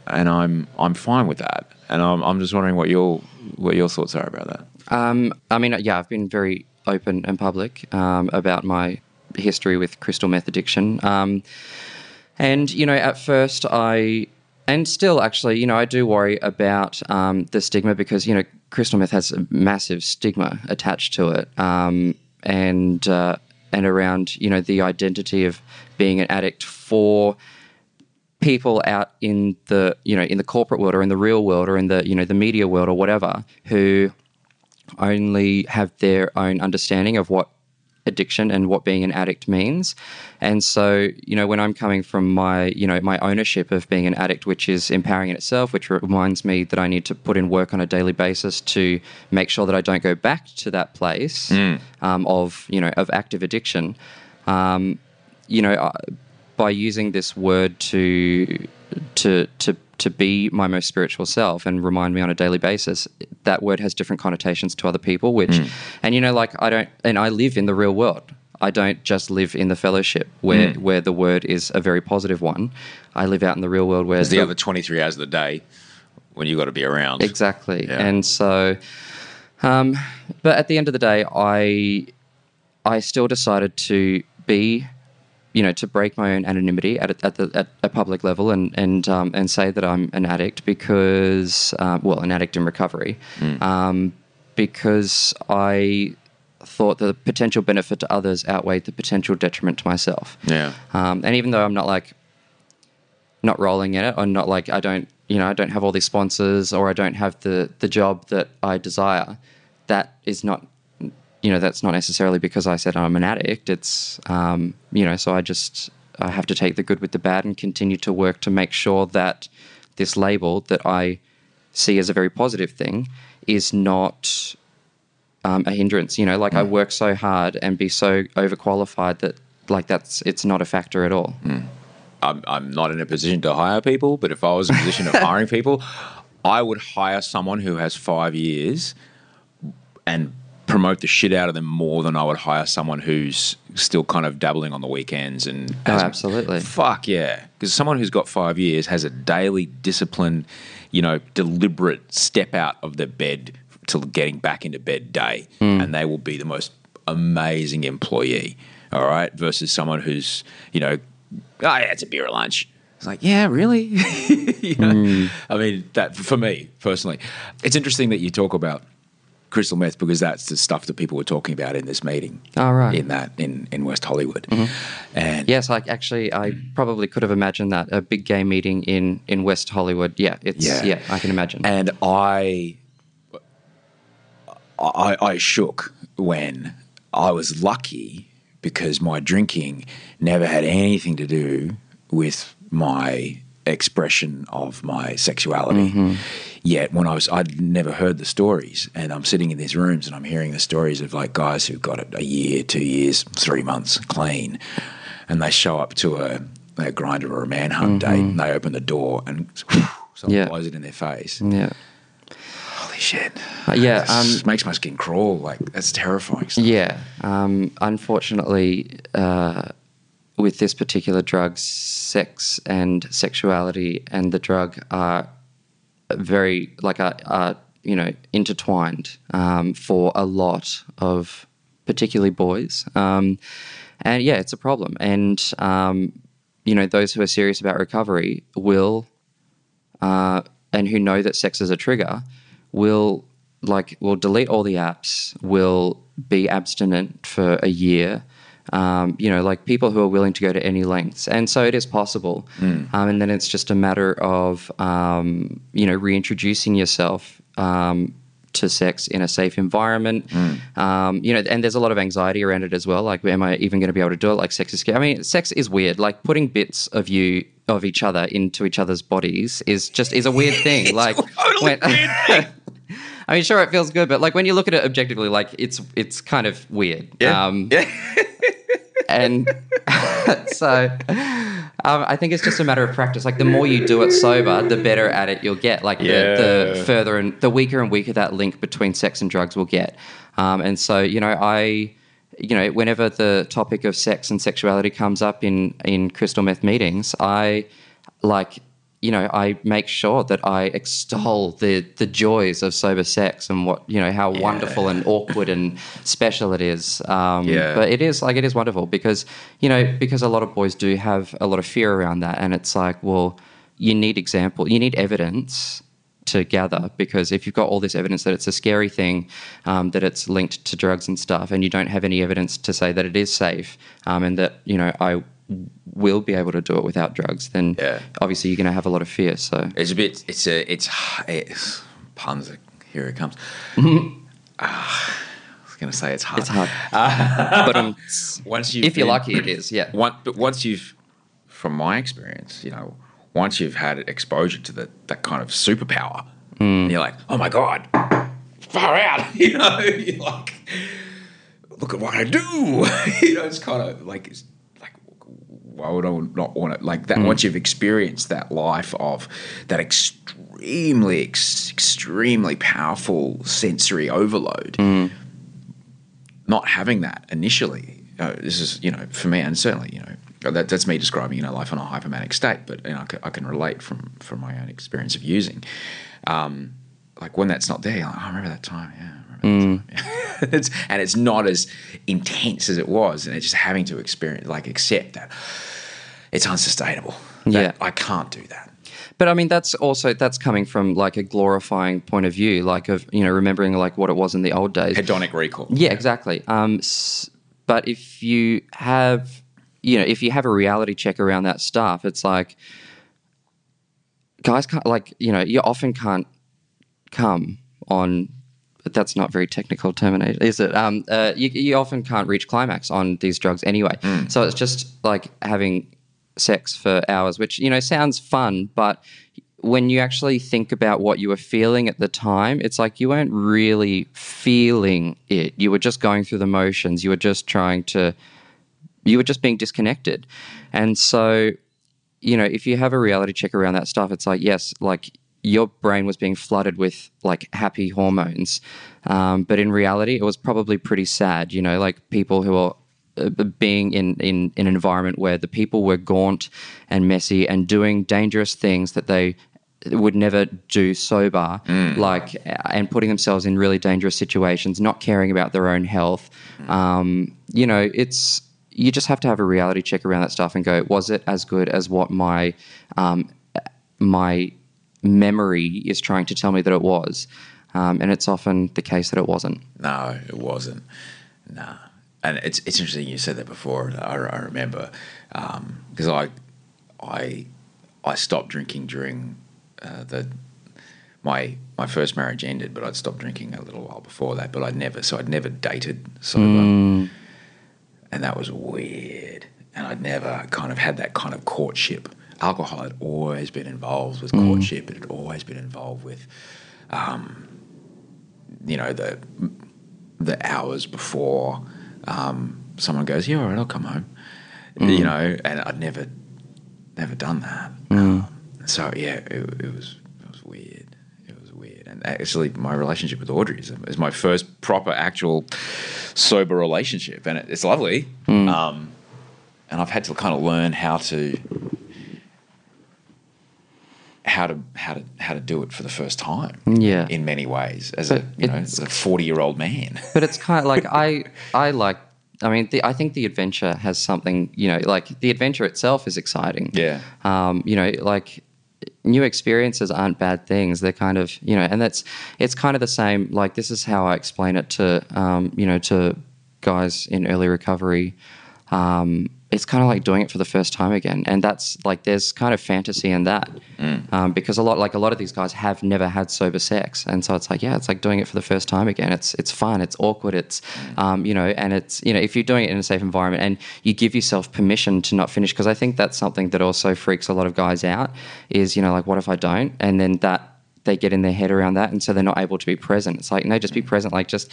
And I'm I'm fine with that. And I'm, I'm just wondering what your what your thoughts are about that. Um, I mean, yeah, I've been very open and public um, about my history with crystal meth addiction. Um, and, you know, at first I, and still actually, you know, I do worry about um, the stigma because, you know, crystal meth has a massive stigma attached to it. Um, and, uh, and around, you know, the identity of being an addict for people out in the you know in the corporate world or in the real world or in the you know the media world or whatever who only have their own understanding of what addiction and what being an addict means. And so you know when i'm coming from my you know my ownership of being an addict which is empowering in itself which reminds me that i need to put in work on a daily basis to make sure that i don't go back to that place um, of you know of active addiction. Um, you know I- by using this word to to to to be my most spiritual self and remind me on a daily basis that word has different connotations to other people which and you know like I don't and I live in the real world I don't just live in the fellowship where where the word is a very positive one I live out in the real world where There's the other 23 hours of the day when you've got to be around. Exactly. Yeah. And so, um, but at the end of the day, I I still decided to be you know, to break my own anonymity at a, at, the, at a public level and and um, and say that I'm an addict because, uh, well, an addict in recovery, um, because I thought the potential benefit to others outweighed the potential detriment to myself. Yeah. Um, and even though I'm not like not rolling in it, or not like I don't, you know, I don't have all these sponsors, or I don't have the the job that I desire, that is not, you know, that's not necessarily because I said I'm an addict. It's, um, you know, so I just I have to take the good with the bad and continue to work to make sure that this label that I see as a very positive thing is not um, a hindrance. You know, like I work so hard and be so overqualified that like that's it's not a factor at all. I'm, I'm not in a position to hire people, but if I was in a position of hiring people, I would hire someone who has five years and promote the shit out of them more than I would hire someone who's still kind of dabbling on the weekends and Oh, absolutely. fuck yeah. Because someone who's got five years has a daily discipline you know deliberate step out of their bed till getting back into bed day hmm. and they will be the most amazing employee all right? Versus someone who's you know oh yeah it's a beer at lunch. It's like yeah really? You know? Hmm. I mean that for me personally. It's interesting that you talk about crystal meth because that's the stuff that people were talking about in this meeting Oh, right. in that in, in west hollywood mm-hmm. and Yes, like actually, I probably could have imagined that a big gay meeting in in West Hollywood. Yeah, it's Yeah. yeah, I can imagine. And I, I, I shook when I was lucky because my drinking never had anything to do with my expression of my sexuality. Yet when I was, I'd never heard the stories, and I'm sitting in these rooms and I'm hearing the stories of like guys who've got it a year, two years, three months clean, and they show up to a, a Grindr or a manhunt date, and they open the door and someone Yeah. blows it in their face. yeah, Holy shit! Uh, yeah, um, makes my skin crawl. Like that's terrifying. Stuff. yeah. Um, unfortunately, uh, with this particular drug, sex and sexuality and the drug are very like are, are you know intertwined um, for a lot of particularly boys. Um, and yeah it's a problem. And um, you know those who are serious about recovery will uh, and who know that sex is a trigger will like will delete all the apps will be abstinent for a year um, you know like people who are willing to go to any lengths. And so it is possible. Um, and then it's just a matter of um, you know reintroducing yourself um, to sex in a safe environment. Um, you know and there's a lot of anxiety around it as well. Like am i even going to be able to do it? Like sex is scary. I mean sex is weird. Like putting bits of you of each other into each other's bodies is just is a weird thing. Like totally when, I mean, sure, it feels good, but like when you look at it objectively, like it's it's kind of weird. Yeah. Um, and so um, I think it's just a matter of practice. Like the more you do it sober, the better at it you'll get. Like the, the further and the weaker and weaker that link between sex and drugs will get. Um, and so you know, I you know, whenever the topic of sex and sexuality comes up in in crystal meth meetings, I like you know I make sure that I extol the the joys of sober sex and what you know how wonderful and awkward and special it is. Um, Yeah. But it is like it is wonderful because you know because a lot of boys do have a lot of fear around that, and it's like well you need example, you need evidence to gather because if you've got all this evidence that it's a scary thing, um, that it's linked to drugs and stuff, and you don't have any evidence to say that it is safe um, and that you know I will be able to do it without drugs, then Yeah. obviously you're going to have a lot of fear. So It's a bit. It's a. It's. it's puns. Here it comes. Ah, I was going to say it's hard. it's hard, but um, Once you, if you're lucky, it is. Yeah, One, but once you've, from my experience, you know, once you've had exposure to the, that kind of superpower, Hmm. you're like, oh my god, far out. You know, you're like, look at what I do. you know, it's kind of like, it's like, why would I not want it? Like that. Hmm. Once you've experienced that life of that extremely, ex- extremely powerful sensory overload Hmm. not having that initially, uh, this is you know for me, and certainly you know that, that's me describing you know life on a hypomanic state, but you know I can, can relate from from my own experience of using. Um, like when that's not there, you're like, oh, I remember that time. Yeah, Remember it's, and it's not as intense as it was, and it's just having to experience, like, accept that it's unsustainable. That Yeah. I can't do that. But I mean, that's also that's coming from like a glorifying point of view, like of you know remembering like what it was in the old days. Hedonic recall. Yeah, exactly. Um, s- but if you have, you know, if you have a reality check around that stuff, it's like guys can't like you know you often can't come on. That's not very technical termination, is it? Um, uh, you, you often can't reach climax on these drugs anyway. So it's just like having sex for hours, which you know sounds fun, but when you actually think about what you were feeling at the time, it's like you weren't really feeling it. You were just going through the motions. You were just trying to, you were just being disconnected. And so, you know, if you have a reality check around that stuff, it's like, yes, like your brain was being flooded with like happy hormones. Um, but in reality, it was probably pretty sad, you know, like people who are uh, being in, in, in an environment where the people were gaunt and messy and doing dangerous things that they would never do sober, like, and putting themselves in really dangerous situations, not caring about their own health. Um, you know, it's, you just have to have a reality check around that stuff and go, was it as good as what my, um, my memory is trying to tell me that it was? Um, and it's often the case that it wasn't. No, it wasn't. Nah. And it's it's interesting you said that before. I, I remember because I I I stopped drinking during uh, the my my first marriage ended, but I'd stopped drinking a little while before that. But I'd never so I'd never dated sober, and that was weird. And I'd never kind of had that kind of courtship. Alcohol had always been involved with courtship. It had always been involved with, um, you know, the the hours before um, someone goes, "Yeah, all right, I'll come home," you know, and I'd never, never done that. Um, so yeah, it, it was it was weird. It was weird, and actually, my relationship with Audrey is, is my first proper, actual sober relationship, and it, it's lovely. Um, and I've had to kind of learn how to how to how to how to do it for the first time. Yeah. in many ways, as a you know, as a forty year old man. but it's kind of like I I like I mean the, I think the adventure has something you know like the adventure itself is exciting. Yeah. Um, you know like new experiences aren't bad things. They're kind of you know and that's it's kind of the same. Like this is how I explain it to um, you know to guys in early recovery. Um, it's kind of like doing it for the first time again, and that's like there's kind of fantasy in that. Um, because a lot like a lot of these guys have never had sober sex, and so it's like yeah, it's like doing it for the first time again. It's it's fun, it's awkward, it's um, you know, and it's you know if you're doing it in a safe environment and you give yourself permission to not finish, because I think that's something that also freaks a lot of guys out is you know like what if I don't, and then that they get in their head around that, and so they're not able to be present. It's like no, just be mm. present. Like just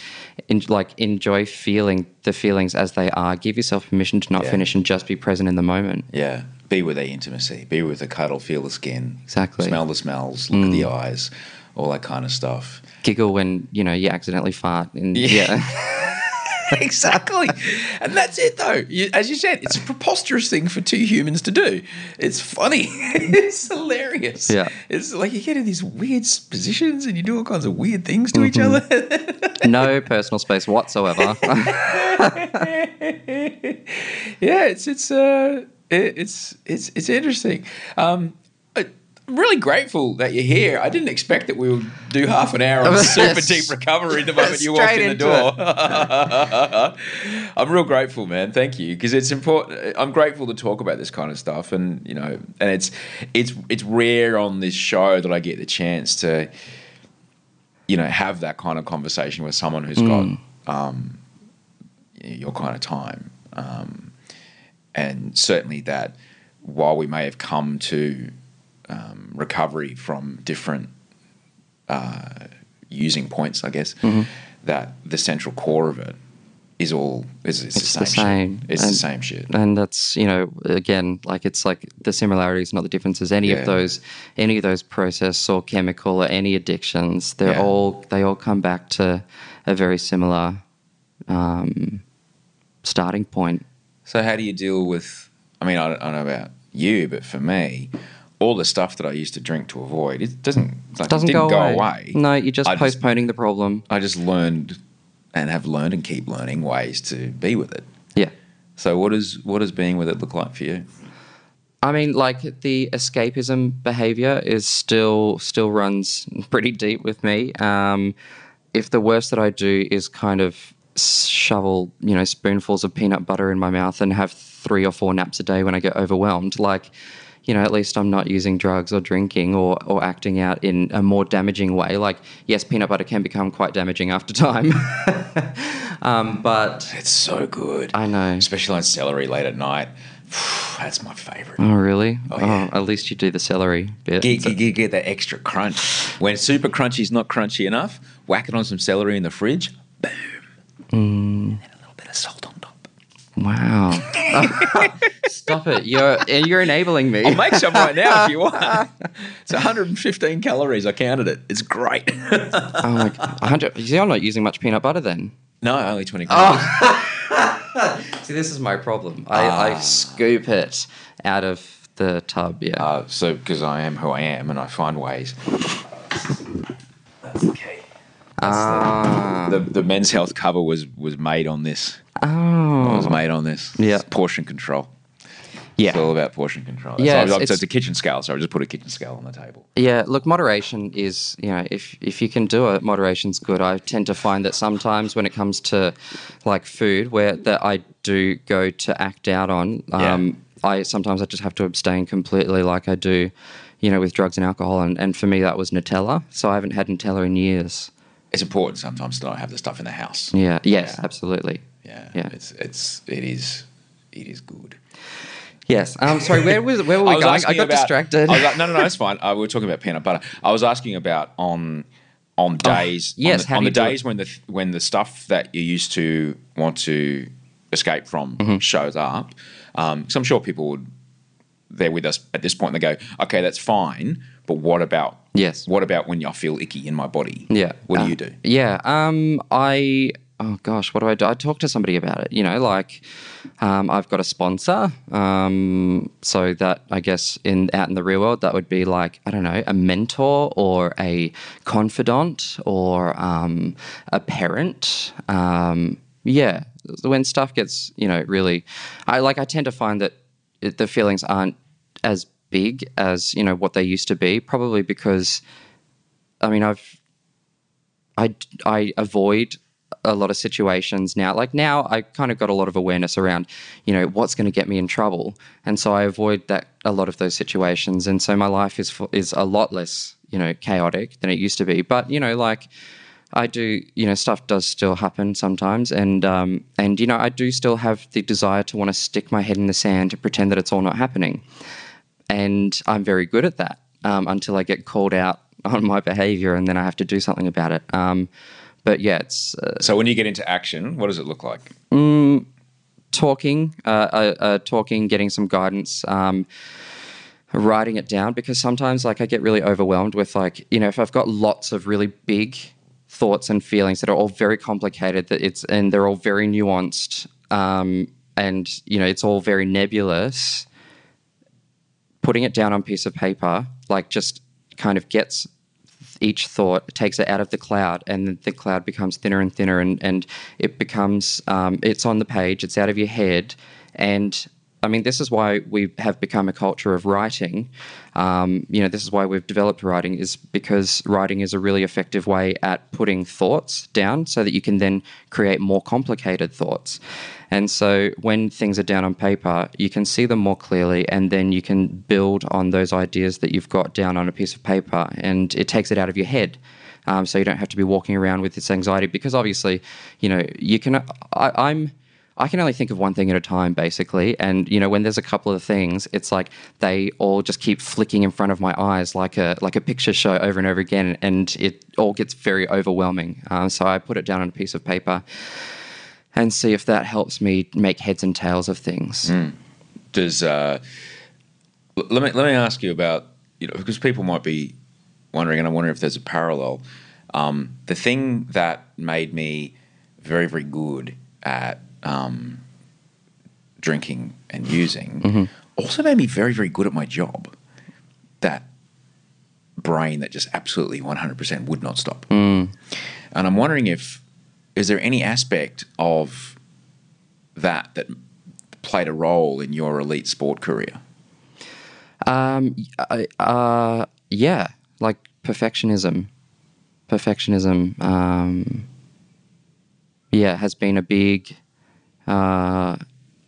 in, like enjoy feeling the feelings as they are. Give yourself permission to not Yeah. finish, and just be present in the moment. Yeah, be with the intimacy, be with the cuddle, feel the skin, Exactly. smell the smells, look at the mm. eyes, all that kind of stuff. Giggle when you know you accidentally fart, and yeah, exactly, and that's it though. You, as you said, it's a preposterous thing for two humans to do. It's funny, it's hilarious. Yeah. it's like you get in these weird positions and you do all kinds of weird things to each other. no personal space whatsoever. yeah, it's it's uh, it, it's it's it's interesting. Um, I'm really grateful that you're here. I didn't expect that we would do half an hour of super deep recovery the moment you walked in the door. I'm real grateful, man. Thank you, because it's important. I'm grateful to talk about this kind of stuff, and you know, and it's it's it's rare on this show that I get the chance to, you know, have that kind of conversation with someone who's got um, your kind of time. Um, and certainly that while we may have come to um, recovery from different uh, using points, I guess, that the central core of it is all is it's, It's the the same. same. Shit. It's the And- same shit. and that's you know again like it's like the similarities not the differences any Yeah. of those any of those process or chemical or any addictions they're Yeah. all they all come back to a very similar um, starting point So how do you deal with? I mean, I don't, I don't know about you, but for me, all the stuff that I used to drink to avoid, it doesn't like, doesn't it go, go away. away. no you're just I postponing the problem I just learned and have learned and keep learning ways to be with it. Yeah. So what does what does being with it look like for you? I mean, like the escapism behavior is still still runs pretty deep with me. Um, if the worst that I do is kind of shovel, you know, spoonfuls of peanut butter in my mouth and have three or four naps a day when I get overwhelmed, like, you know, at least I'm not using drugs or drinking or, or acting out in a more damaging way. Like, yes, peanut butter can become quite damaging after time. um, but It's so good. I know. Especially on celery late at night. That's my favorite. Oh, really? Oh, yeah. at least you do the celery bit. Get, get, get, get that extra crunch. When super crunchy is not crunchy enough, whack it on some celery in the fridge. Boom. And then a little bit of salt. Wow. Stop it. You're you're enabling me. I'll make some right now if you want. It's 115 calories. I counted it. It's great. Oh my god. 100 You see, I'm not using much peanut butter then. no, only 20 calories. See, this is my problem. I, I scoop it out of the tub, yeah. Uh, so, because I am who I am and I find ways. That's the key. Ah. The, the men's health cover was, was made on this. oh. It was made on this. Yeah. It's portion control. Yeah. It's all about portion control. That's Yeah, why- it's- so it's it's- a kitchen scale, so I just put a kitchen scale on the table. Yeah, look, moderation is, you know, if if you can do it, moderation's good. I tend to find that sometimes when it comes to like food, where that I do go to act out on, um, I sometimes I just have to abstain completely, like I do, you know, with drugs and alcohol. And, and for me, that was Nutella. So I haven't had Nutella in years. It's important sometimes to not have the stuff in the house. Yeah. Yes, Yeah. absolutely. Yeah. Yeah. It's it's it is it is good. Yes. Um. Sorry. Where was where were we was going? I got about- distracted. I like, no, no, no, it's fine. Uh, we were talking about peanut butter. I was asking about on on days. Oh, yes, on the, on the days when the when the stuff that you used to want to escape from Mm-hmm. shows up. Because I'm sure people would they're with us at this point. and They go, okay, that's fine, but what about Yes. What about when I feel icky in my body? Yeah. What do Uh, you do? Yeah. Um. I. Oh gosh, what do I do? I talk to somebody about it. You know, like um, I've got a sponsor. Um. So that I guess in out in the real world, that would be like I don't know, a mentor or a confidant or um, a parent. Um. Yeah. When stuff gets you know really, I like I tend to find that it, the feelings aren't as big as you know what they used to be. Probably because I mean, I've I I avoid a lot of situations now. Like now, I kind of got a lot of awareness around, you know, what's going to get me in trouble, and so I avoid that a lot of those situations. And so my life is is a lot less, you know, chaotic than it used to be. But you know, like I do, you know, stuff does still happen sometimes, and um, and you know, I do still have the desire to want to stick my head in the sand to pretend that it's all not happening and I'm very good at that um, until I get called out on my behavior, and then I have to do something about it. Um, but yeah, it's uh, So when you get into action, what does it look like? talking, uh, uh, uh, talking, getting some guidance. Um, writing it down because sometimes like I get really overwhelmed with like you know if I've got lots of really big thoughts and feelings that are all very complicated that it's and they're all very nuanced um, and you know it's all very nebulous putting it down on a piece of paper like just kind of gets each thought takes it out of the cloud and the cloud becomes thinner and thinner and, and it becomes um, it's on the page it's out of your head and i mean this is why we have become a culture of writing um, you know this is why we've developed writing is because writing is a really effective way at putting thoughts down so that you can then create more complicated thoughts and so when things are down on paper, you can see them more clearly, and then you can build on those ideas that you've got down on a piece of paper, and it takes it out of your head. Um, so you don't have to be walking around with this anxiety because obviously, you know, you can. I, I'm. I can only think of one thing at a time, basically. And you know, when there's a couple of things, it's like they all just keep flicking in front of my eyes, like a like a picture show over and over again, and it all gets very overwhelming. Um, so I put it down on a piece of paper and see if that helps me make heads and tails of things. does uh, let me let me ask you about you know because people might be wondering, and I wonder if there's a parallel. Um, the thing that made me very very good at um, drinking and using also made me very very good at my job. That brain that just absolutely 100% would not stop. And I'm wondering if is there any aspect of that that played a role in your elite sport career? Um, uh, yeah, like perfectionism. Perfectionism, um, yeah, has been a big. Uh,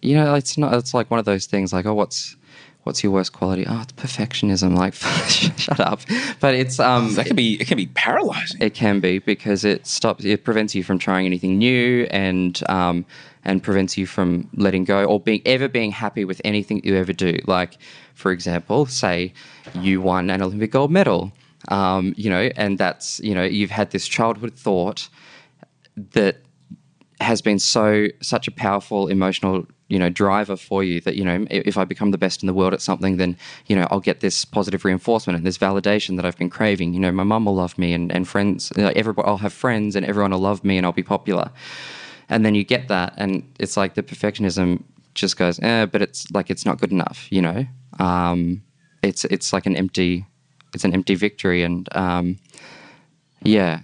you know, it's not. It's like one of those things. Like, oh, what's what's your worst quality? Oh, it's perfectionism. Like, shut up. But it's um, That can be it can be paralyzing. it can be because it stops. It prevents you from trying anything new, and um, and prevents you from letting go or being ever being happy with anything you ever do. Like, for example, say you won an Olympic gold medal, um, you know, and that's you know you've had this childhood thought that has been so such a powerful emotional you know driver for you that you know if I become the best in the world at something then you know I'll get this positive reinforcement and this validation that I've been craving. You know my mum will love me and, and friends everybody I'll have friends and everyone will love me and I'll be popular. And then you get that and it's like the perfectionism just goes eh, but it's like it's not good enough you know? Um, it's it's like an empty it's an empty victory and um, yeah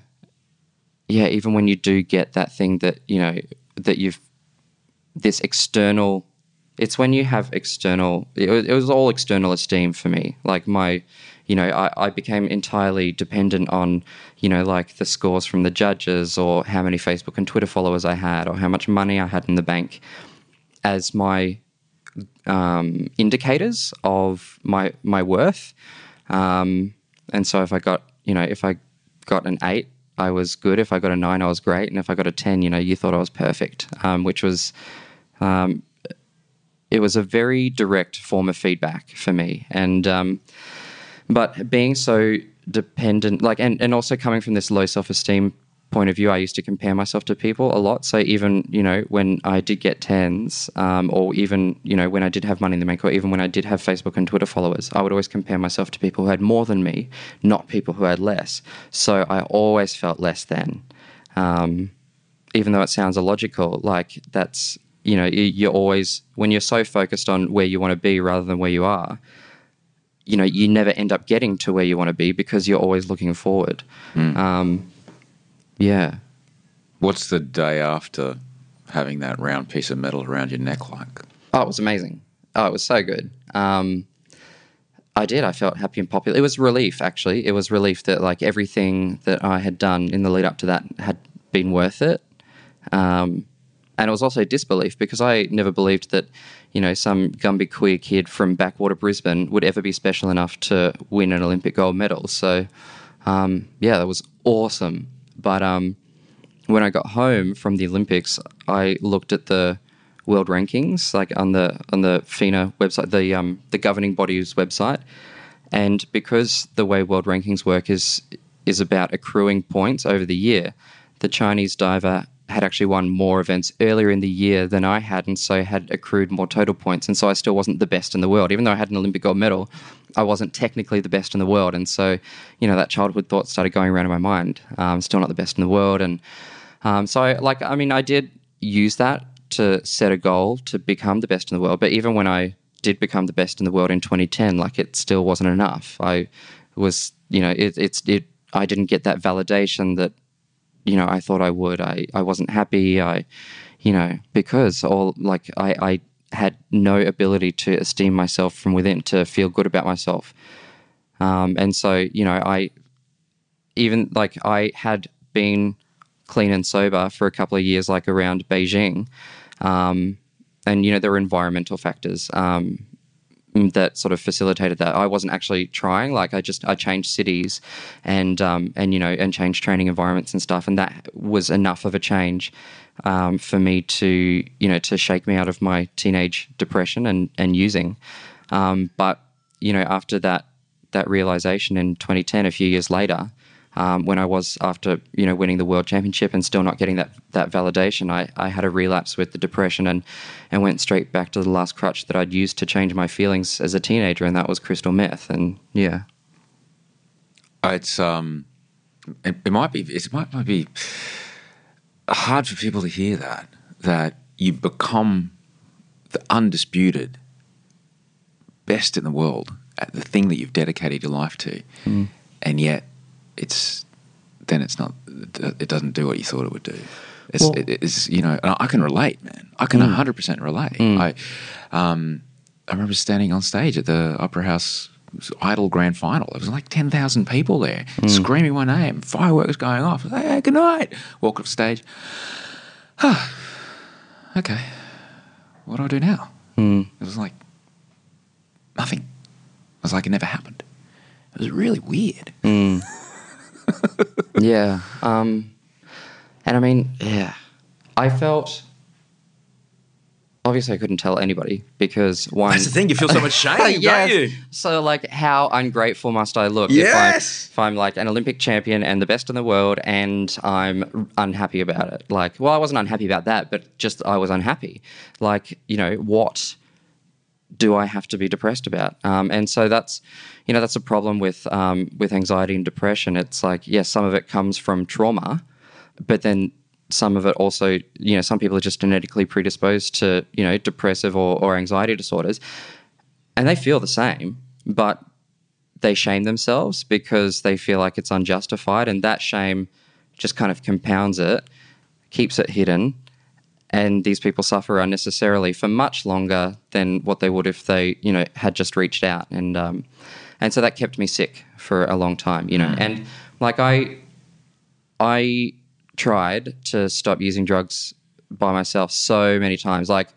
yeah, even when you do get that thing that you know that you've this external, it's when you have external. It was, it was all external esteem for me. Like my, you know, I, I became entirely dependent on, you know, like the scores from the judges or how many Facebook and Twitter followers I had or how much money I had in the bank as my um, indicators of my my worth. Um, and so if I got, you know, if I got an eight, I was good. If I got a nine, I was great. And if I got a 10, you know, you thought I was perfect, um, which was, um, it was a very direct form of feedback for me. And, um, but being so dependent, like, and, and also coming from this low self esteem point of view, I used to compare myself to people a lot. So even, you know, when I did get tens, um, or even, you know, when I did have money in the bank, or even when I did have Facebook and Twitter followers, I would always compare myself to people who had more than me, not people who had less. So I always felt less than. Um, even though it sounds illogical, like that's, you know, you- you're always, when you're so focused on where you want to be rather than where you are, you know, you never end up getting to where you want to be because you're always looking forward. Um, yeah. What's the day after having that round piece of metal around your neck like? Oh, it was amazing. Oh, it was so good. Um, I did. I felt happy and popular. It was relief, actually. It was relief that like everything that I had done in the lead up to that had been worth it. Um, and it was also disbelief because I never believed that, you know, some Gumby queer kid from backwater Brisbane would ever be special enough to win an Olympic gold medal. So, um, yeah, that was awesome. But um, when I got home from the Olympics, I looked at the world rankings, like on the on the FINA website, the um, the governing body's website, and because the way world rankings work is is about accruing points over the year, the Chinese diver had actually won more events earlier in the year than I had, and so had accrued more total points, and so I still wasn't the best in the world, even though I had an Olympic gold medal. I wasn't technically the best in the world, and so you know that childhood thought started going around in my mind. Um, still not the best in the world, and um, so, like, I mean, I did use that to set a goal to become the best in the world. But even when I did become the best in the world in 2010, like, it still wasn't enough. I was, you know, it, it's, it, I didn't get that validation that, you know, I thought I would. I, I wasn't happy. I, you know, because all, like, I, I had no ability to esteem myself from within, to feel good about myself. Um, and so, you know, I, even like I had been clean and sober for a couple of years, like around Beijing. Um, and, you know, there were environmental factors um, that sort of facilitated that. I wasn't actually trying. Like I just, I changed cities and, um, and, you know, and changed training environments and stuff. And that was enough of a change um, for me to, you know, to shake me out of my teenage depression and, and using. Um, but, you know, after that, that realization in 2010, a few years later, um, when I was after you know winning the world championship and still not getting that that validation, I, I had a relapse with the depression and and went straight back to the last crutch that I'd used to change my feelings as a teenager, and that was crystal meth. And yeah, It's um, it, it might be it might, might be hard for people to hear that that you become the undisputed best in the world at the thing that you've dedicated your life to, and yet it's then it's not it doesn't do what you thought it would do. It's, Well- it- it's you know, and I can relate, man. I can mm. hundred percent relate. Mm. I, um, I remember standing on stage at the Opera House Idol Grand Final. There was like ten thousand people there, mm. screaming my name, fireworks going off. I was like, Hey, good night. Walk off stage. Okay. What do I do now? It was like nothing. It was like it never happened. It was really weird. Yeah. Um, and I mean, yeah, I felt. Obviously, I couldn't tell anybody because one. That's the thing. You feel so much shame, Yes. don't you? So, like, how ungrateful must I look Yes. if, I'm, if I'm like an Olympic champion and the best in the world and I'm unhappy about it? Like, well, I wasn't unhappy about that, but just I was unhappy. Like, you know, what do I have to be depressed about? Um, and so that's, you know, that's a problem with um, with anxiety and depression. It's like, yes, some of it comes from trauma, but then some of it also, you know, some people are just genetically predisposed to, you know, depressive or, or anxiety disorders, and they feel the same, but they shame themselves because they feel like it's unjustified, and that shame just kind of compounds it, keeps it hidden, and these people suffer unnecessarily for much longer than what they would if they, you know, had just reached out, and um, and so that kept me sick for a long time, you know, and like I, I tried to stop using drugs by myself so many times, like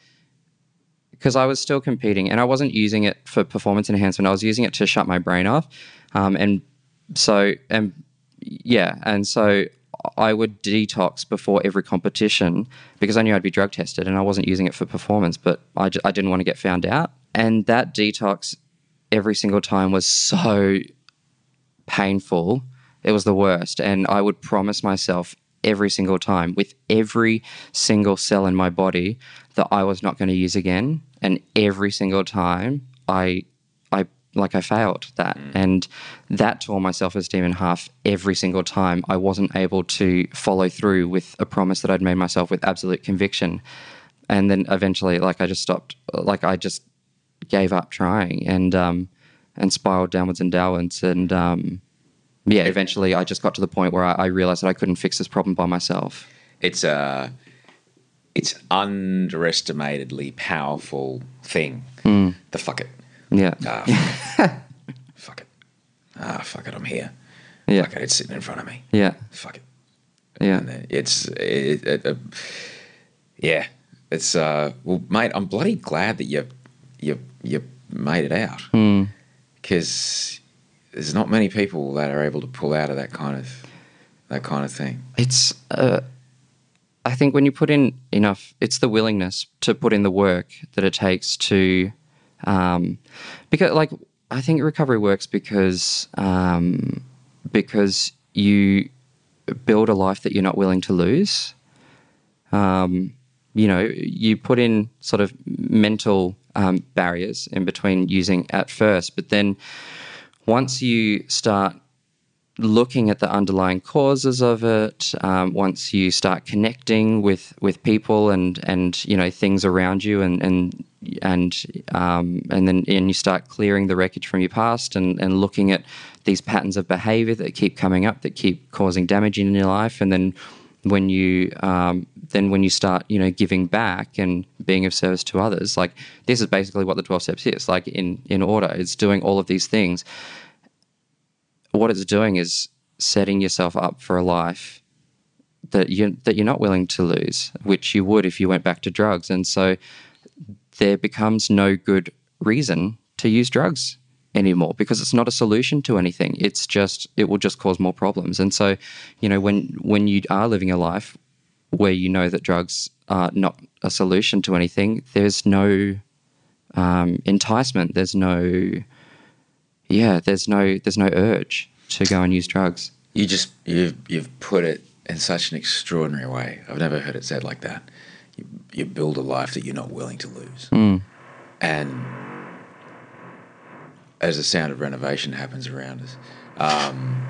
because I was still competing and I wasn't using it for performance enhancement. I was using it to shut my brain off, um, and so and yeah, and so I would detox before every competition because I knew I'd be drug tested and I wasn't using it for performance, but I, didn't want to get found out. And that detox every single time was so painful. It was the worst. And I would promise myself every single time with every single cell in my body that I was not going to use again. And every single time I, like I failed that. And that tore my self esteem in half every single time. I wasn't able to follow through with a promise that I'd made myself with absolute conviction. And then eventually, like I just stopped, like I just gave up trying and, um, and spiraled downwards and downwards. And, um, yeah, eventually I just got to the point where I, I realized that I couldn't fix this problem by myself. it's a it's underestimatedly powerful thing. The fuck it. Yeah. Ah, fuck it. Ah, fuck it. I'm here. Yeah. Fuck it. It's sitting in front of me. Yeah. Fuck it. Yeah. It's it, it, uh, yeah. It's uh well, mate. I'm bloody glad that you you you made it out because there's not many people that are able to pull out of that kind of that kind of thing. It's, uh, I think when you put in enough, it's the willingness to put in the work that it takes to, um, because like, I think recovery works because, um, because you build a life that you're not willing to lose. Um, you know, you put in sort of mental um, barriers in between using at first, but then once you start looking at the underlying causes of it, um, once you start connecting with with people and and you know things around you, and and and um, and then and you start clearing the wreckage from your past and and looking at these patterns of behavior that keep coming up that keep causing damage in your life, and then when you um, then when you start you know giving back and being of service to others like this is basically what the 12 steps is like in in order. It's doing all of these things what it's doing is setting yourself up for a life that you that you're not willing to lose, which you would if you went back to drugs. And so there becomes no good reason to use drugs anymore because it's not a solution to anything. It's just it will just cause more problems. And so, you know, when when you are living a life where you know that drugs are not a solution to anything, there's no um, enticement. There's no yeah, there's no there's no urge to go and use drugs. You just you've you've put it in such an extraordinary way. I've never heard it said like that. You, you build a life that you're not willing to lose, and as the sound of renovation happens around us, um,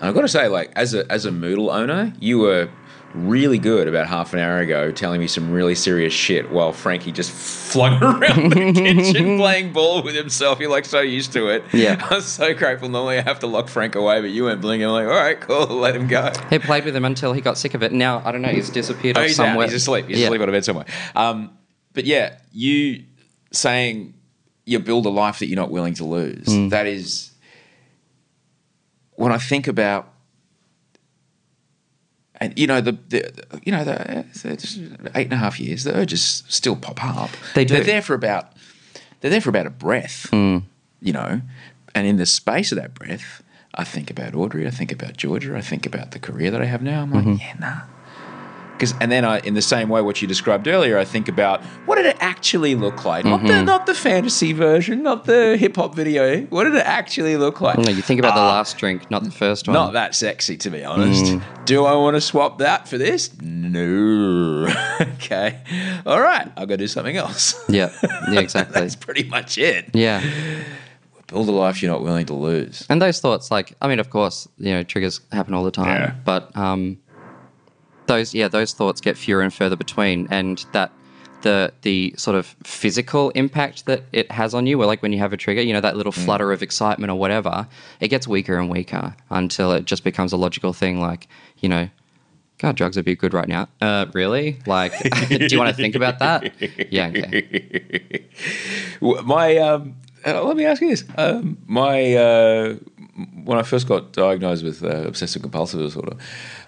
And I've got to say, like as a as a Moodle owner, you were really good about half an hour ago telling me some really serious shit while Frankie just flung around the kitchen playing ball with himself. You're like so used to it. Yeah. I was so grateful. Normally I have to lock Frank away, but you went bling. I'm like, all right, cool, let him go. He played with him until he got sick of it. Now I don't know. He's disappeared Oh, he's out. somewhere. He's asleep. He's Yeah. asleep on a bed somewhere. Um, but yeah, you saying you build a life that you're not willing to lose. Mm. That is when I think about, and you know the, the you know the, the eight and a half years, the urges still pop up. They do. They're there for about they're there for about a breath. Mm. You know, and in the space of that breath. I think about Audrey. I think about Georgia. I think about the career that I have now. I'm like, Mm-hmm. yeah, nah. Because and then I, in the same way, what you described earlier, I think about what did it actually look like? Not Mm-hmm. the not the fantasy version, not the hip hop video. What did it actually look like? No, you think about the Ah, last drink, not the first one. Not that sexy, to be honest. Mm. Do I want to swap that for this? No. okay. All right. Got to do something else. Yeah, yeah, exactly. That's pretty much it. yeah. Build a life you're not willing to lose. And those thoughts, like, I mean, of course, you know, triggers happen all the time, Yeah. but um, those, yeah, those thoughts get fewer and further between, and that the the sort of physical impact that it has on you, or like when you have a trigger, you know, that little flutter of excitement or whatever, it gets weaker and weaker until it just becomes a logical thing, like, you know. God, drugs would be good right now. Uh, really? Like, do you want to think about that? Yeah, okay. My um, uh, let me ask you this: um, my uh, when I first got diagnosed with uh, obsessive compulsive disorder,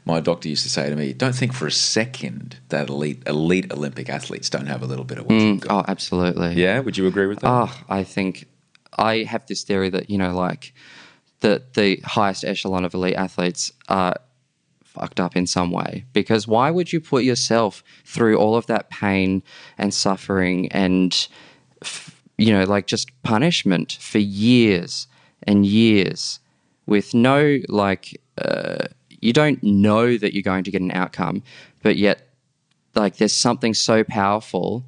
my doctor used to say to me, "Don't think for a second that elite elite Olympic athletes don't have a little bit of what got." Oh, absolutely. Yeah, would you agree with that? Oh, I think I have this theory that you know, like that the highest echelon of elite athletes are fucked up in some way. Because why would you put yourself through all of that pain and suffering and f- you know, like just punishment for years and years with no like uh, you don't know that you're going to get an outcome, but yet like there's something so powerful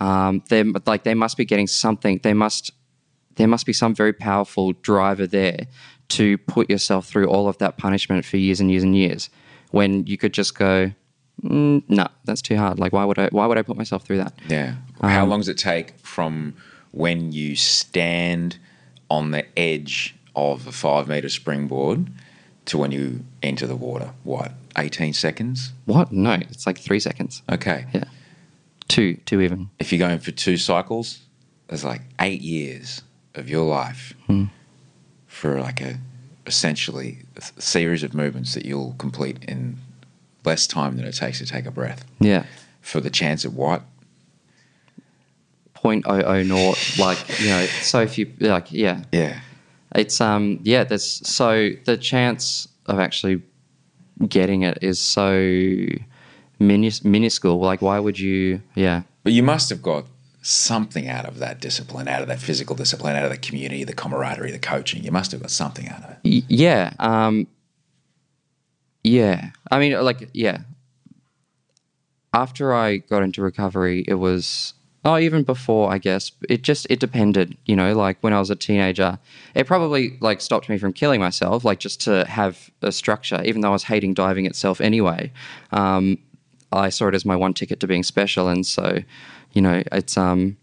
um, they like they must be getting something. They must there must be some very powerful driver there to put yourself through all of that punishment for years and years and years, when you could just go, mm, no, that's too hard. Like why would I? Why would I put myself through that? Yeah. How Um, long does it take from when you stand on the edge of a five meter springboard to when you enter the water? What, 18 seconds? What? No, it's like three seconds. Okay. Yeah, two, two even. If you're going for two cycles, there's like eight years of your life Hmm. for like a essentially a series of movements that you'll complete in less time than it takes to take a breath. Yeah, For the chance of what? point oh oh naught. Like you know, so few. Like yeah, Yeah. It's um yeah, there's so the chance of actually getting it is so minus, minuscule. Like why would you yeah. But you must have got something out of that discipline, out of that physical discipline, out of the community, the camaraderie, the coaching. You must have got something out of it. Y- yeah, um yeah. I mean like yeah. After I got into recovery, it was oh even before I guess it just it depended, you know, like when I was a teenager, it probably like stopped me from killing myself, like just to have a structure, even though I was hating diving itself anyway. Um, I saw it as my one ticket to being special, and so, you know, it's um,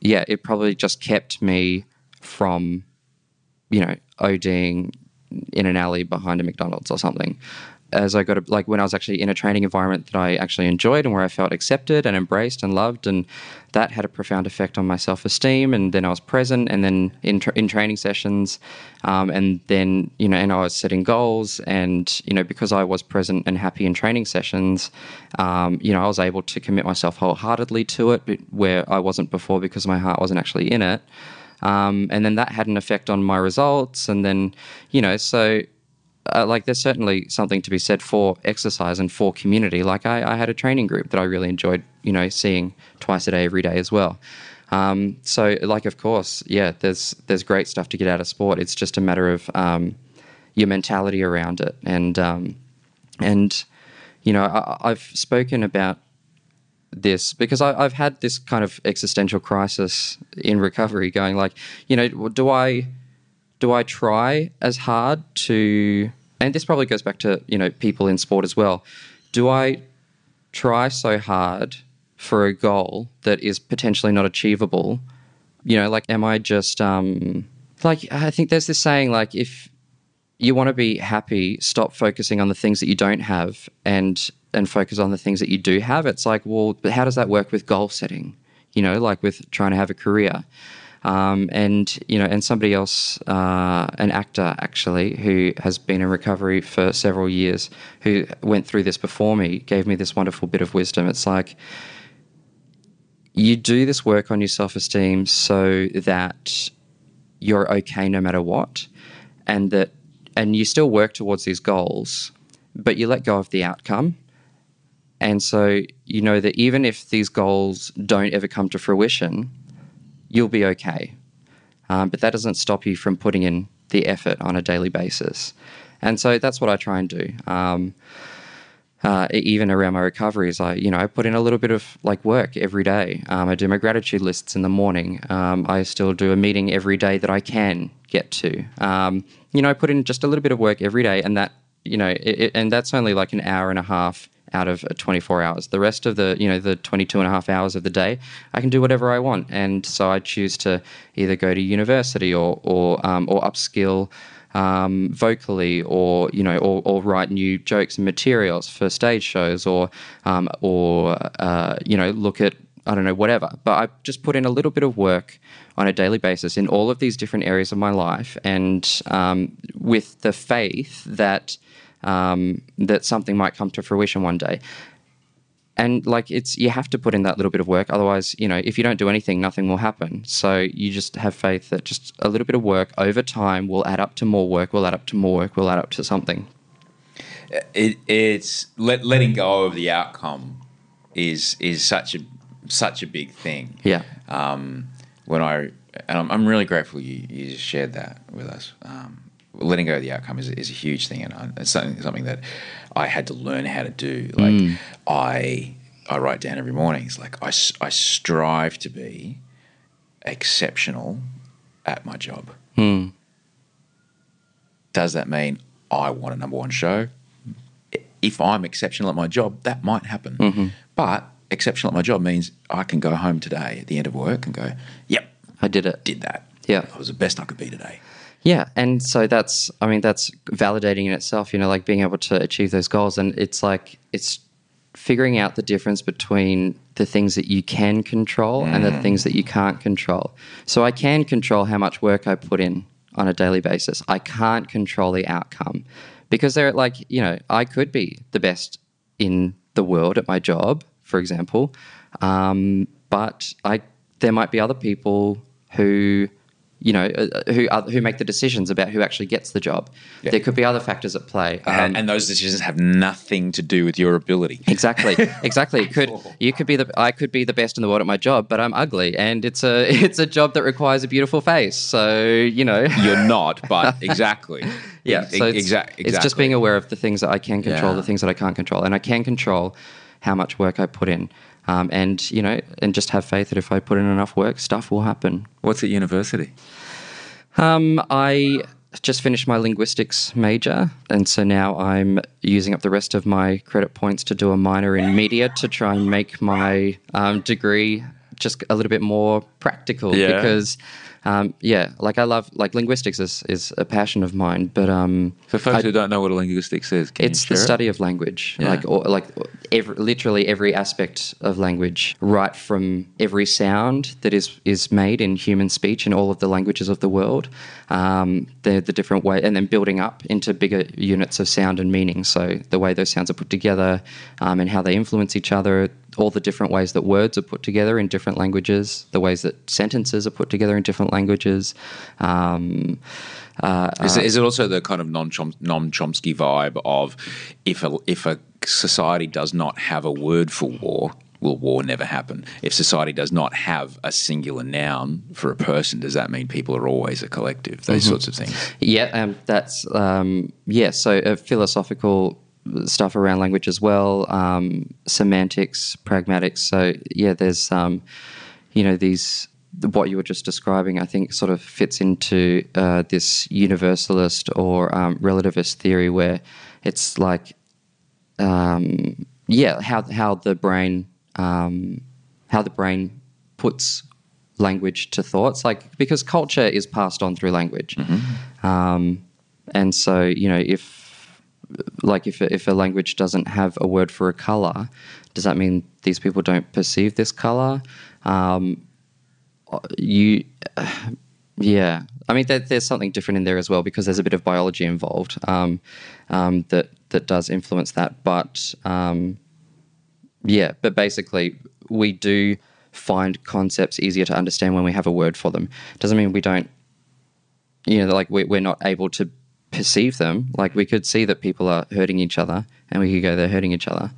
yeah, it probably just kept me from, you know, ODing in an alley behind a McDonald's or something. As I got a, like when I was actually in a training environment that I actually enjoyed and where I felt accepted and embraced and loved, and that had a profound effect on my self esteem. And then I was present, and then in tra- in training sessions, um, and then you know, and I was setting goals, and you know, because I was present and happy in training sessions, um, you know, I was able to commit myself wholeheartedly to it, where I wasn't before because my heart wasn't actually in it. Um, and then that had an effect on my results. And then, you know, so uh, like there's certainly something to be said for exercise and for community. Like I, I had a training group that I really enjoyed, you know, seeing twice a day, every day as well. Um, so, like, of course, yeah, there's there's great stuff to get out of sport. It's just a matter of um, your mentality around it, and um, and you know, I, I've spoken about this because I, I've had this kind of existential crisis in recovery, going like, you know, do I do I try as hard to and this probably goes back to you know people in sport as well. Do I try so hard for a goal that is potentially not achievable? You know, like, am I just um, like I think there's this saying like if you want to be happy, stop focusing on the things that you don't have and and focus on the things that you do have. It's like, well, how does that work with goal setting? You know, like with trying to have a career. Um, and you know, and somebody else, uh, an actor actually, who has been in recovery for several years, who went through this before me, gave me this wonderful bit of wisdom. It's like you do this work on your self-esteem so that you're okay no matter what, and that and you still work towards these goals, but you let go of the outcome. And so you know that even if these goals don't ever come to fruition, you'll be okay. Um, but that doesn't stop you from putting in the effort on a daily basis. And so that's what I try and do. Um, uh, even around my recoveries, I you know I put in a little bit of like work every day. Um, I do my gratitude lists in the morning. Um, I still do a meeting every day that I can get to. Um, you know, I put in just a little bit of work every day, and that you know, it, it, and that's only like an hour and a half out of 24 hours. The rest of the, you know, the 22 and a half hours of the day, I can do whatever I want. And so I choose to either go to university or, or, um, or upskill um, vocally or, you know, or, or, write new jokes and materials for stage shows or, um, or, uh, you know, look at, I don't know, whatever. But I just put in a little bit of work on a daily basis in all of these different areas of my life and um, with the faith that um, that something might come to fruition one day. And like it's you have to put in that little bit of work, otherwise, you know, if you don't do anything, nothing will happen. So you just have faith that just a little bit of work over time will add up to more work, will add up to more work, will add up to something. It, it's let, letting go of the outcome is is such a such a big thing. Yeah. Um, when I and I'm, I'm really grateful you, you just shared that with us. Um, letting go of the outcome is, is a huge thing, and it's something something that I had to learn how to do. Like mm. I I write down every morning. It's like I, I strive to be exceptional at my job. Mm. Does that mean I want a number one show? If I'm exceptional at my job, that might happen. Mm-hmm. But exceptional at my job means I can go home today at the end of work and go, "Yep, I did it. Did that. Yeah, I was the best I could be today." Yeah, and so that's I mean that's validating in itself, you know, like being able to achieve those goals and it's like it's figuring out the difference between the things that you can control mm. and the mm. things that you can't control. So I can control how much work I put in on a daily basis. I can't control the outcome because they're like, you know, I could be the best in the world at my job, for example, um, but I there might be other people who you know, uh, uh, who are, who make the decisions about who actually gets the job. Yeah. There could be other factors at play, um, and, and, those decisions have nothing to do with your ability. Exactly, exactly. Could you could be the I could be the best in the world at my job, but I'm ugly, and it's a it's a job that requires a beautiful face. So you know, you're not, but exactly. yeah, so it's, exactly. It's just being aware of the things that I can control, yeah. the things that I can't control, and I can control how much work I put in. Um, and you know, and just have faith that if I put in enough work, stuff will happen. What's at university? Um, I just finished my linguistics major, and so now I'm using up the rest of my credit points to do a minor in media to try and make my um, degree just a little bit more practical yeah. because um, yeah, like I love like linguistics is, is a passion of mine. But um, for folks I, who don't know what a linguistics is, it's the study it? of language, yeah. like or, like every, literally every aspect of language, right from every sound that is is made in human speech in all of the languages of the world, um, the the different way, and then building up into bigger units of sound and meaning. So the way those sounds are put together, um, and how they influence each other, all the different ways that words are put together in different languages, the ways that sentences are put together in different languages. Um, uh, is, it, is, it also the kind of Noam Chomsky vibe of if a, if a society does not have a word for war, will war never happen? If society does not have a singular noun for a person, does that mean people are always a collective? Those mm-hmm. sorts of things. Yeah, um, that's um, yeah. So a philosophical stuff around language as well, um, semantics, pragmatics. So yeah, there's um, you know these what you were just describing, I think, sort of fits into uh, this universalist or um, relativist theory where it's like, um, yeah, how how the brain um, how the brain puts language to thoughts, like because culture is passed on through language, um, and so you know if like if if a language doesn't have a word for a color, does that mean these people don't perceive this color? Um, you, yeah. I mean, there, there's something different in there as well because there's a bit of biology involved um, um, that that does influence that. But um, yeah, but basically, we do find concepts easier to understand when we have a word for them. Doesn't mean we don't, you know, like we, we're not able to perceive them. Like we could see that people are hurting each other, and we could go, they're hurting each other,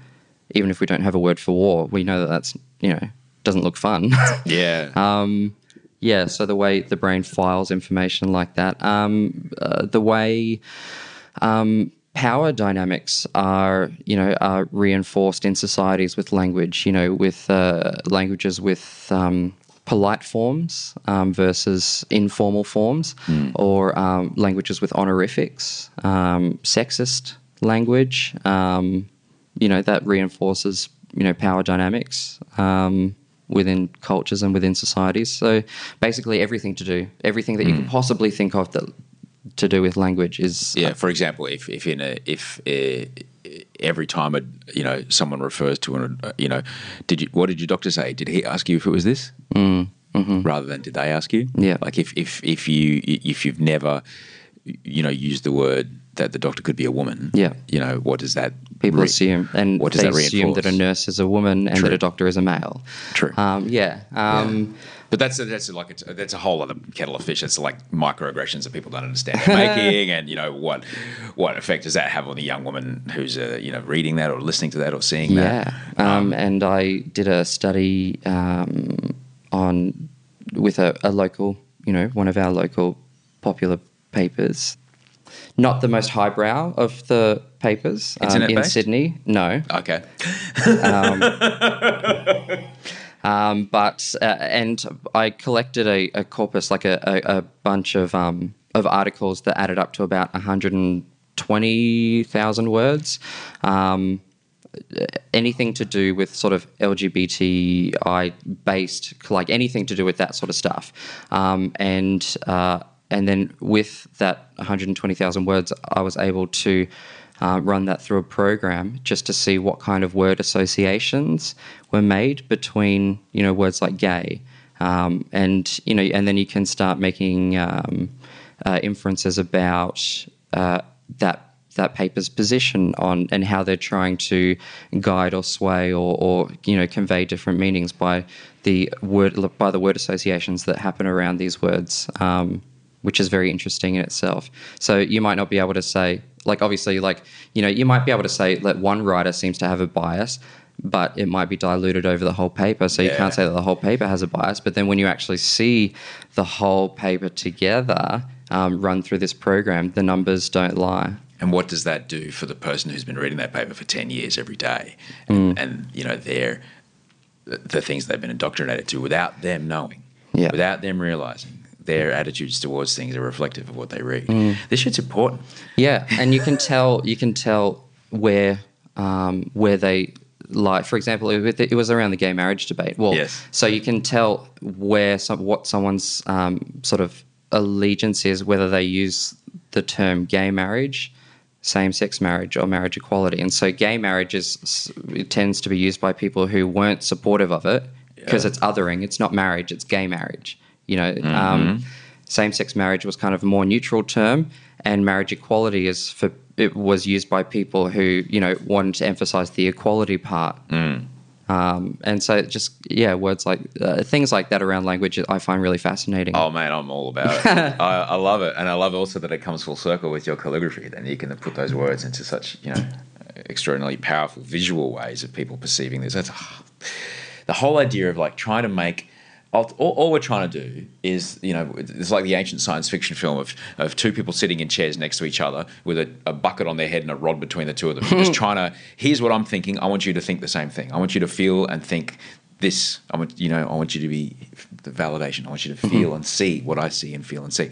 even if we don't have a word for war. We know that that's you know doesn't look fun. Yeah. Um, yeah, so the way the brain files information like that, um, uh, the way um, power dynamics are, you know, are reinforced in societies with language. You know, with uh, languages with um, polite forms um, versus informal forms, or um, languages with honorifics, um, sexist language. Um, you know, that reinforces you know power dynamics. Um, within cultures and within societies. So basically, everything to do, everything that you could possibly think of that to do with language is Yeah, for example, if if in a if uh, every time a you know someone refers to an uh, you know, did you what did your doctor say? Did he ask you if it was this, mm, mm-hmm. rather than did they ask you? Yeah. like if if if you if you've never you know used the word that the doctor could be a woman. Yeah. you know what does that people re- assume, and what does they that assume that a nurse is a woman and True. that a doctor is a male. True. Um, yeah. Um, But that's a, that's a, like a, that's a whole other kettle of fish. It's like microaggressions that people don't understand making, and you know what what effect does that have on a young woman who's uh, you know reading that or listening to that or seeing Yeah, that? um, and I did a study um, on with a, a local, you know, one of our local popular papers. Not the most highbrow of the papers um, in Sydney. No, Okay. Um, but uh, and I collected a, a corpus, like a, a, a bunch of um, of articles that added up to about 120,000 words. Um, anything to do with sort of LGBTI based, like anything to do with that sort of stuff, um, and uh, and then with that 120,000 words, I was able to uh, run that through a program just to see what kind of word associations were made between you know words like gay, um, and you know, and then you can start making um, uh, inferences about uh, that that paper's position on and how they're trying to guide or sway or, or you know convey different meanings by the word by the word associations that happen around these words, um, which is very interesting in itself. So you might not be able to say like obviously like you know you might be able to say that one writer seems to have a bias. But it might be diluted over the whole paper, so you can't say that the whole paper has a bias. But then when you actually see the whole paper together um, run through this program, the numbers don't lie. And what does that do for the person who's been reading that paper for 10 years every day? Mm. And, and you know, they're the things they've been indoctrinated to without them knowing, Yeah. without them realizing their attitudes towards things are reflective of what they read. Mm. This shit's important. Yeah, and you can tell you can tell where um, where they lie. For example, it, was around the gay marriage debate. Well, Yes. so you can tell where some what someone's um, sort of allegiance is, whether they use the term gay marriage, same sex marriage, or marriage equality. And so, gay marriage is it tends to be used by people who weren't supportive of it because it's othering. It's not marriage; it's gay marriage. You know. Um, same sex marriage was kind of a more neutral term, and marriage equality is for it was used by people who you know wanted to emphasize the equality part. Um, and so just yeah, words like uh, things like that around language I find really fascinating. Oh man, I'm all about it. I, I love it, and I love also that it comes full circle with your calligraphy. Then you can put those words into such you know extraordinarily powerful visual ways of people perceiving this. That's the whole idea of like trying to make. All, all all we're trying to do is, you know, it's like the ancient science fiction film of, of two people sitting in chairs next to each other with a, a bucket on their head and a rod between the two of them. just trying to, here's what I'm thinking. I want you to think the same thing. I want you to feel and think this. I want, you know, I want you to be the validation. I want you to feel and see what I see and feel and see.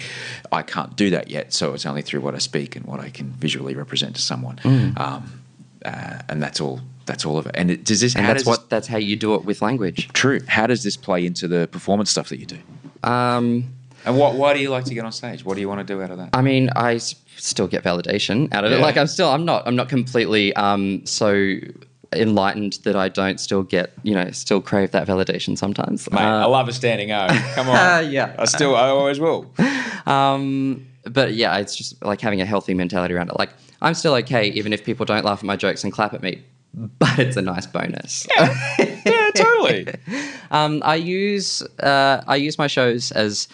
I can't do that yet, so it's only through what I speak and what I can visually represent to someone. Um, uh, and that's all. That's all of it. And it, does this? And that's what that's how you do it with language. True. How does this play into the performance stuff that you do? Um, And what? Why do you like to get on stage? What do you want to do out of that? I mean, I s- still get validation out of it. Like I'm still, I'm not, I'm not completely um, so enlightened that I don't still get, you know, still crave that validation sometimes. Mate, I Uh, love a standing O. Come on. yeah. I still, I always will. um, but yeah, it's just like having a healthy mentality around it. Like I'm still okay, even if people don't laugh at my jokes and clap at me. But it's a nice bonus. yeah, totally. Um, I use uh, I use my shows as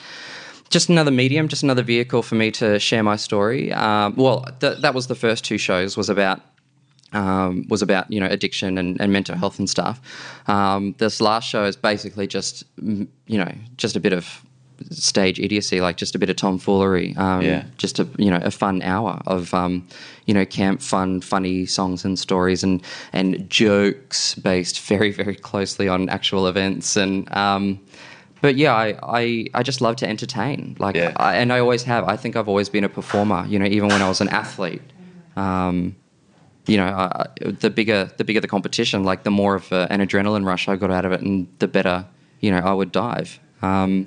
just another medium, just another vehicle for me to share my story. Um, well, th- that was the first two shows was about um, was about you know addiction and, and mental health and stuff. Um, this last show is basically just you know just a bit of stage idiocy, like just a bit of tomfoolery. Um, Yeah. Just a you know a fun hour of um, you know camp fun, funny songs and stories and and jokes based very very closely on actual events and. Um, but yeah, I, I, I just love to entertain. Like, Yeah. I, and I always have. I think I've always been a performer. You know, even when I was an athlete. Um, you know, uh, the bigger the bigger the competition, like the more of uh, an adrenaline rush I got out of it, and the better you know I would dive. Um,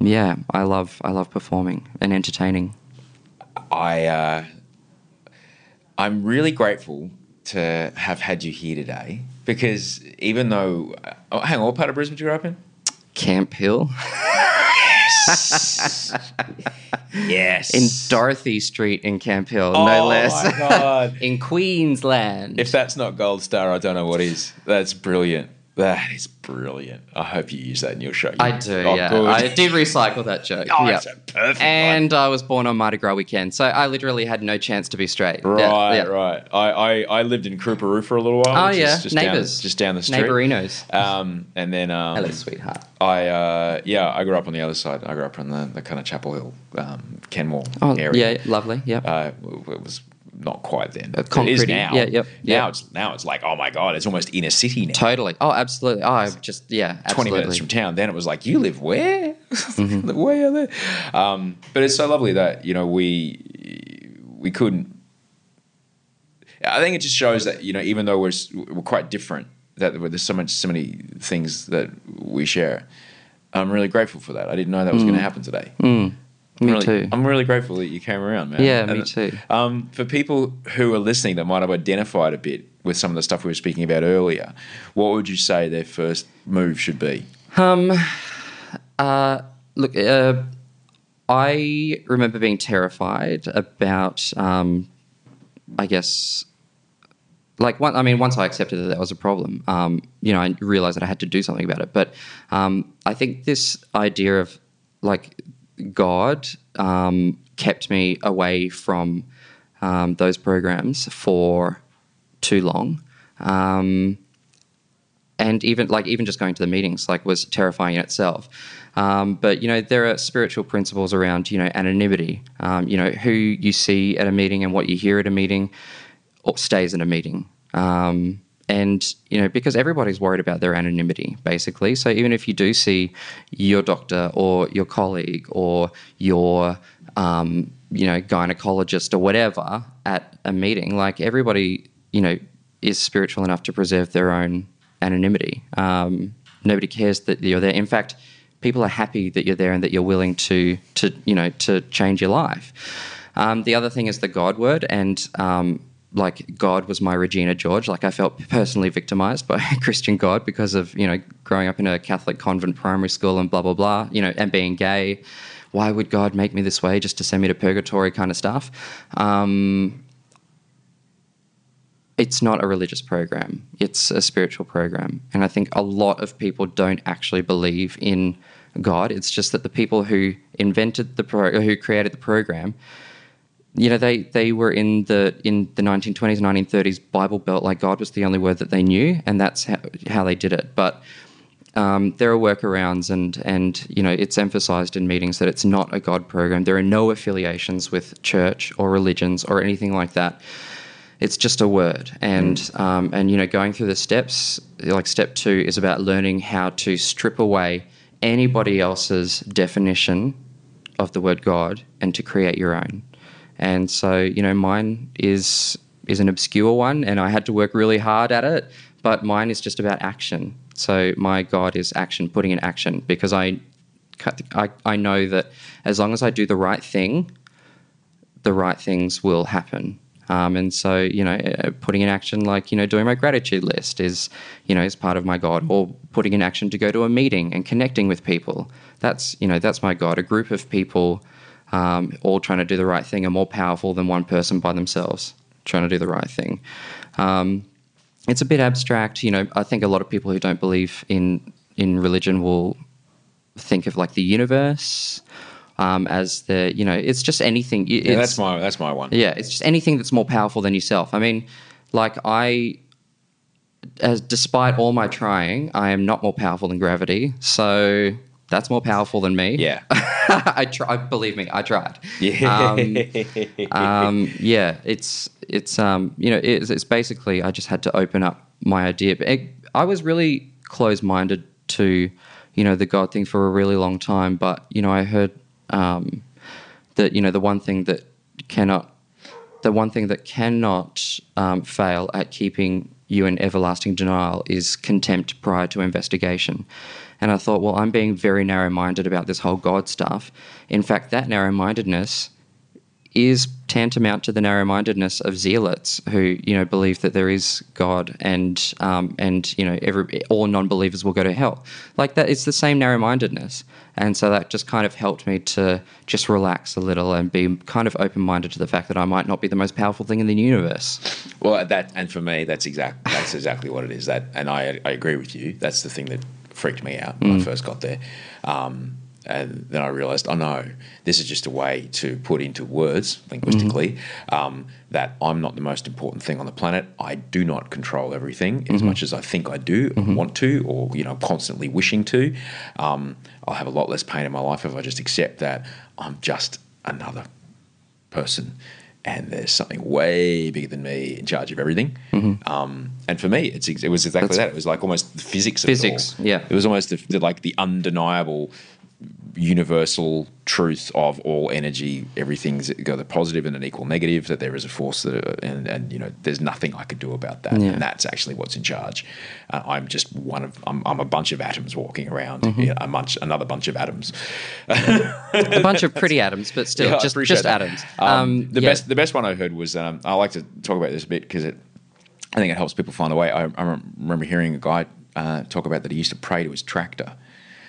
yeah, I love I love performing and entertaining. I uh, I'm really grateful to have had you here today because even though oh, hang on, what part of Brisbane did you grow up in? Camp Hill Yes, in Dorothy Street in Camp Hill, Oh no less. Oh my God. in Queensland. If that's not gold star, I don't know what is. That's brilliant. That is brilliant. I hope you use that in your show. I do, Oh, yeah. good. I did recycle that joke. Oh, a perfect And I was born on Mardi Gras weekend, so I literally had no chance to be straight. one. Yeah, Right, yeah. right. I, I, I lived in Coorparoo for a little while. Oh yeah, just down, neighbors, just down the street. neighborinos. Um, and then um, Hello, sweetheart. I uh, yeah, I grew up on the other side. I grew up on the, the kind of Chapel Hill, um, Kenmore Oh area. yeah, lovely. Yeah. Uh, it was not quite then. It is now. Yeah, yep, Now yep. it's now it's like oh my god, it's almost inner city now. Totally. Oh, absolutely. Oh, I've just yeah, Twenty minutes from town. Then it was like you live where? Mm-hmm. Way out there. Um, but it's so lovely that you know we we couldn't. I think it just shows that you know even though we're we're quite different, that there's so much so many things that we share. I'm really grateful for that. I didn't know that was going to happen today. Mm, me really, too. I'm really grateful that you came around, man. Yeah, me too. Um, for people who are listening that might have identified a bit with some of the stuff we were speaking about earlier, what would you say their first move should be? Um, uh, look, uh, I remember being terrified about, um, I guess, like one, I mean, once I accepted that that was a problem, um, you know, I realized that I had to do something about it. But um, I think this idea of like God um, kept me away from um, those programs for too long. Um, and even like even just going to the meetings like was terrifying in itself. Um, but you know there are spiritual principles around you know anonymity. Um, you know who you see at a meeting and what you hear at a meeting stays in a meeting. Um, and you know because everybody's worried about their anonymity basically. So even if you do see your doctor or your colleague or your um, you know gynecologist or whatever at a meeting, like everybody you know is spiritual enough to preserve their own anonymity. Um, nobody cares that you're there. In fact, people are happy that you're there and that you're willing to to you know to change your life. Um, the other thing is the God word, and um, like God was my Regina George. Like I felt personally victimized by Christian God because of you know growing up in a Catholic convent primary school and blah blah blah. You know, and being gay. Why would God make me this way just to send me to purgatory kind of stuff? Um, it's not a religious program. It's a spiritual program. And I think a lot of people don't actually believe in God. It's just that the people who invented the pro, who created the program, you know, they, they were in the in the 1920s, 1930s Bible Belt. Like God was the only word that they knew, and that's how, how they did it. But um, there are workarounds, and and you know, it's emphasized in meetings that it's not a God program. There are no affiliations with church or religions or anything like that it's just a word and um, and you know going through the steps like step two is about learning how to strip away anybody else's definition of the word God and to create your own. And so, you know, mine is is an obscure one, and I had to work really hard at it. But mine is just about action. So my God is action, putting in action, because I, I, I know that as long as I do the right thing, the right things will happen. Um, and so, you know, uh, putting in action, like, you know, doing my gratitude list is, you know, is part of my God, or putting in action to go to a meeting and connecting with people. That's, you know, that's my God. A group of people um, all trying to do the right thing are more powerful than one person by themselves trying to do the right thing. Um, it's a bit abstract, you know. I think a lot of people who don't believe in in religion will think of like the universe um, as the you know it's just anything. It's, Yeah, that's my that's my one. yeah, it's just anything that's more powerful than yourself. I mean, like I, as despite all my trying, I am not more powerful than gravity. So that's more powerful than me. Yeah. I try. Believe me, I tried. Yeah. Um, um, yeah, it's it's um, you know it's, it's basically I just had to open up my idea. But it, I was really closed minded to you know the God thing for a really long time. But you know I heard um, that you know the one thing that cannot the one thing that cannot um, fail at keeping you in everlasting denial is contempt prior to investigation. And I thought, well, I'm being very narrow minded about this whole God stuff. In fact, that narrow mindedness is tantamount to the narrow-mindedness of zealots who you know believe that there is God and um, and you know every all non-believers will go to hell like that it's the same narrow-mindedness and so that just kind of helped me to just relax a little and be kind of open-minded to the fact that I might not be the most powerful thing in the universe Well, that and for me, that's exact. That's exactly what it is. That, and I, I agree with you. That's the thing that freaked me out when I first got there. Um, and then I realised, oh no, this is just a way to put into words linguistically um, that I'm not the most important thing on the planet. I do not control everything as much as I think I do, or want to, or you know, constantly wishing to. Um, I'll have a lot less pain in my life if I just accept that I'm just another person and there's something way bigger than me in charge of everything. Um, and for me, it's it was exactly That's- that. It was like almost the physics of Physics, yeah. It was almost the, the, like the undeniable universal truth of all energy. Everything's got a positive and an equal negative. That there is a force that, and, and you know, there's nothing I could do about that. Yeah. And that's actually what's in charge. Uh, I'm just one of. I'm, I'm a bunch of atoms walking around. Mm-hmm. Yeah, a bunch, another bunch of atoms. a bunch of pretty atoms but still Yeah, just just that. atoms Um, the yeah. best, the best one I heard was. Um, I like to talk about this a bit because it, I think it helps people find a way. I, I remember hearing a guy uh, talk about that he used to pray to his tractor.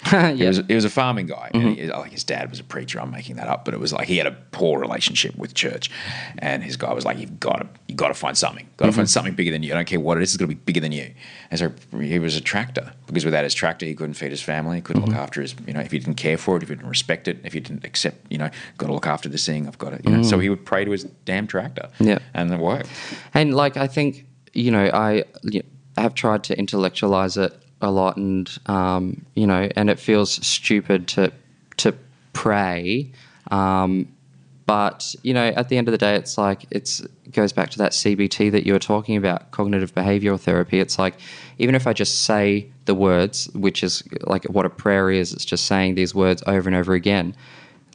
He. Mm-hmm. was he was a farming guy. And he, like his dad was a preacher. I'm making that up, but it was like he had a poor relationship with church, and his guy was like, "You've got to you got to find something. Got to Mm-hmm. find something bigger than you. I don't care what it is. It's going to be bigger than you." And so he was a tractor because without his tractor, he couldn't feed his family. He couldn't Mm-hmm. look after his. You know, if he didn't care for it, if he didn't respect it, if he didn't accept, you know, got to look after this thing. I've got it. You know, so he would pray to his damn tractor. Mm. Yeah. and it worked. And like I think you know I y- have tried to intellectualize it a lot, and um, you know, and it feels stupid to to pray. Um, but you know, at the end of the day, it's like it's it goes back to that CBT that you were talking about, cognitive behavioral therapy. It's like even if I just say the words, which is like what a prayer is, it's just saying these words over and over again.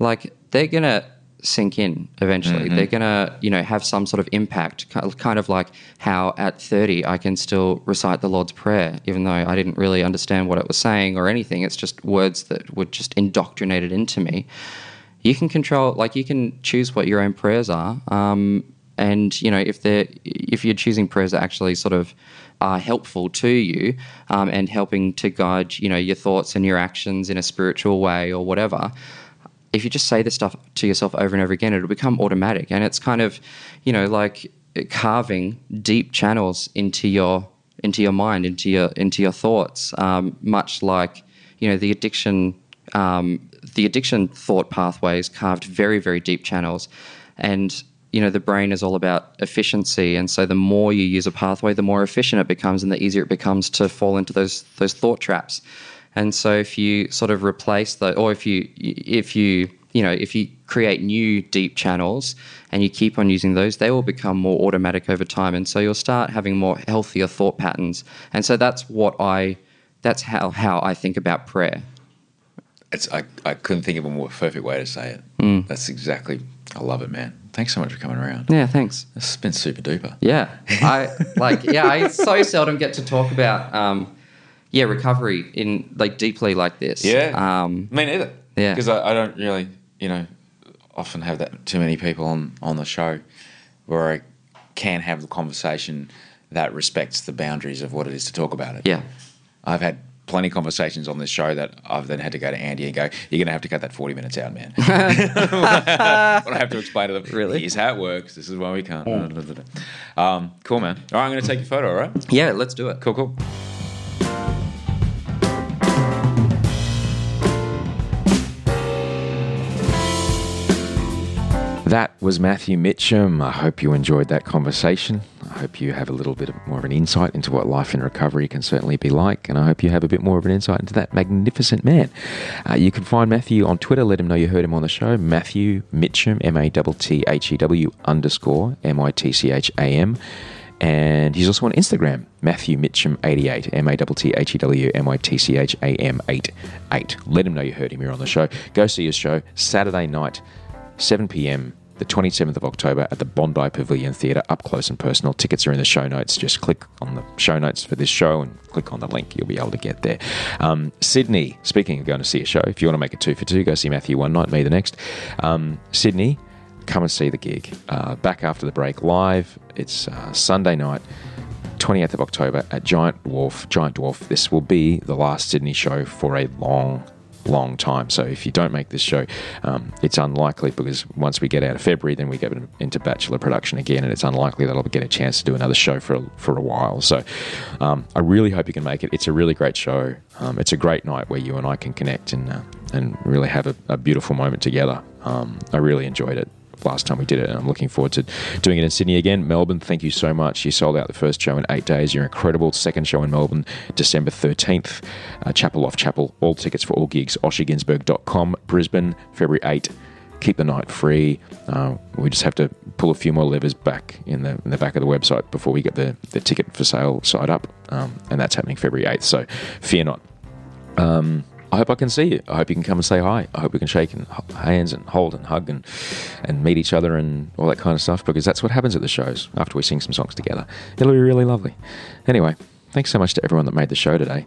Like they're gonna sink in eventually. They're gonna, you know, have some sort of impact. Kind of like how at 30 I can still recite the Lord's Prayer, even though I didn't really understand what it was saying or anything. It's just words that were just indoctrinated into me. You can control, like you can choose what your own prayers are. Um, and you know, if they're if you're choosing prayers that actually sort of are helpful to you um, and helping to guide, you know, your thoughts and your actions in a spiritual way or whatever, if you just say this stuff to yourself over and over again, it'll become automatic. And it's kind of, you know, like carving deep channels into your into your mind, into your into your thoughts. Um, much like, you know, the addiction um, the addiction thought pathways carved very very deep channels, and you know the brain is all about efficiency, and so the more you use a pathway, the more efficient it becomes, and the easier it becomes to fall into those those thought traps. And so if you sort of replace the, or if you if you you know if you create new deep channels and you keep on using those, they will become more automatic over time, and so you'll start having more healthier thought patterns. And so that's what I, that's how how I think about prayer. it's I, I couldn't think of a more perfect way to say it. Mm. That's exactly. I love it, man. Thanks so much for coming around. Yeah, thanks. This has been super duper. Yeah, I like. Yeah, I so seldom get to talk about, um, yeah, recovery in like deeply like this. Yeah. Um, Me neither. Yeah. Because I, I don't really, you know, often have that too many people on on the show where I can have the conversation that respects the boundaries of what it is to talk about it. yeah. I've had plenty of conversations on this show that I've then had to go to Andy and go, "You're going to have to cut that 40 minutes out, man." when I have to explain to them, Really? is how it works. This is why we can't. Um, cool, man. All right, I'm going to take your photo. All right. Yeah, let's do it. Cool, cool. That was Matthew Mitcham. I hope you enjoyed that conversation. I hope you have a little bit more of an insight into what life in recovery can certainly be like, and I hope you have a bit more of an insight into that magnificent man. Uh, you can find Matthew on Twitter. Let him know you heard him on the show. Matthew Mitcham, M A T T H E W underscore M I T C H A M. And he's also on Instagram, Matthew Mitcham88, M A T T H E W M I T C H A M 8 8. Let him know you heard him here on the show. Go see his show Saturday night, 7 p.m., the 27th of October at the Bondi Pavilion Theatre, up close and personal. Tickets are in the show notes. Just click on the show notes for this show and click on the link. You'll be able to get there. Um, Sydney, speaking of going to see a show, if you want to make it two for two, go see Matthew one night, me the next. Um, Sydney, come and see the gig. Uh, back after the break, live. It's uh, Sunday night. 28th of October at Giant Dwarf. Giant Dwarf. This will be the last Sydney show for a long, long time. So if you don't make this show, um, it's unlikely because once we get out of February, then we get into Bachelor production again, and it's unlikely that I'll get a chance to do another show for for a while. So um, I really hope you can make it. It's a really great show. Um, it's a great night where you and I can connect and uh, and really have a, a beautiful moment together. Um, I really enjoyed it last time we did it, and I'm looking forward to doing it in Sydney again. Melbourne, thank you so much. You sold out the first show in eight days. You're incredible. Second show in Melbourne, December 13th. Uh, Chapel Off Chapel. All tickets for all gigs, oshergunsberg.com. Brisbane, February 8th Keep the night free. Uh, we just have to pull a few more levers back in the in the back of the website before we get the, the ticket for sale side up, um, and that's happening February 8th. So fear not. Um, I hope I can see you. I hope you can come and say hi. I hope we can shake and hands and hold and hug and and meet each other and all that kind of stuff because that's what happens at the shows after we sing some songs together. It'll be really lovely. Anyway, thanks so much to everyone that made the show today.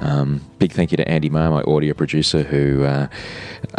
Um, big thank you to Andy Marr, my audio producer, who uh,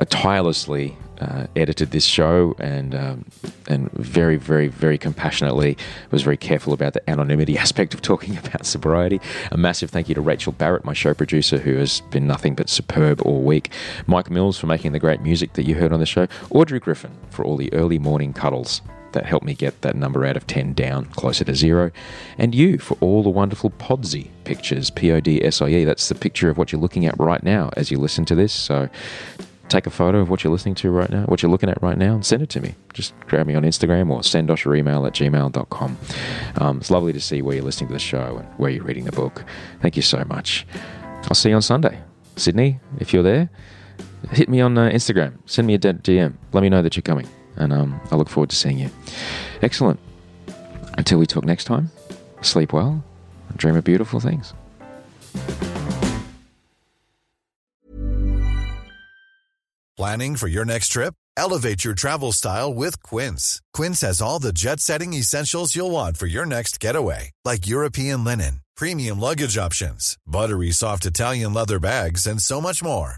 tirelessly uh, edited this show and um, and very, very, very compassionately was very careful about the anonymity aspect of talking about sobriety. A massive thank you to Rachel Barrett, my show producer, who has been nothing but superb all week. Mike Mills for making the great music that you heard on the show. Audrey Griffen for all the early morning cuddles that helped me get that number out of 10 down closer to zero. And you for all the wonderful Podsie pictures, P O D S I E. That's the picture of what you're looking at right now as you listen to this. So take a photo of what you're listening to right now, what you're looking at right now, and send it to me. Just grab me on Instagram or send us your email at gmail.com. Um, it's lovely to see where you're listening to the show and where you're reading the book. Thank you so much. I'll see you on Sunday. Sydney, if you're there, hit me on uh, Instagram. Send me a DM. Let me know that you're coming. And um, I look forward to seeing you. Excellent. Until we talk next time, sleep well dream of beautiful things. Planning for your next trip? Elevate your travel style with Quince. Quince has all the jet setting essentials you'll want for your next getaway, like European linen, premium luggage options, buttery soft Italian leather bags, and so much more.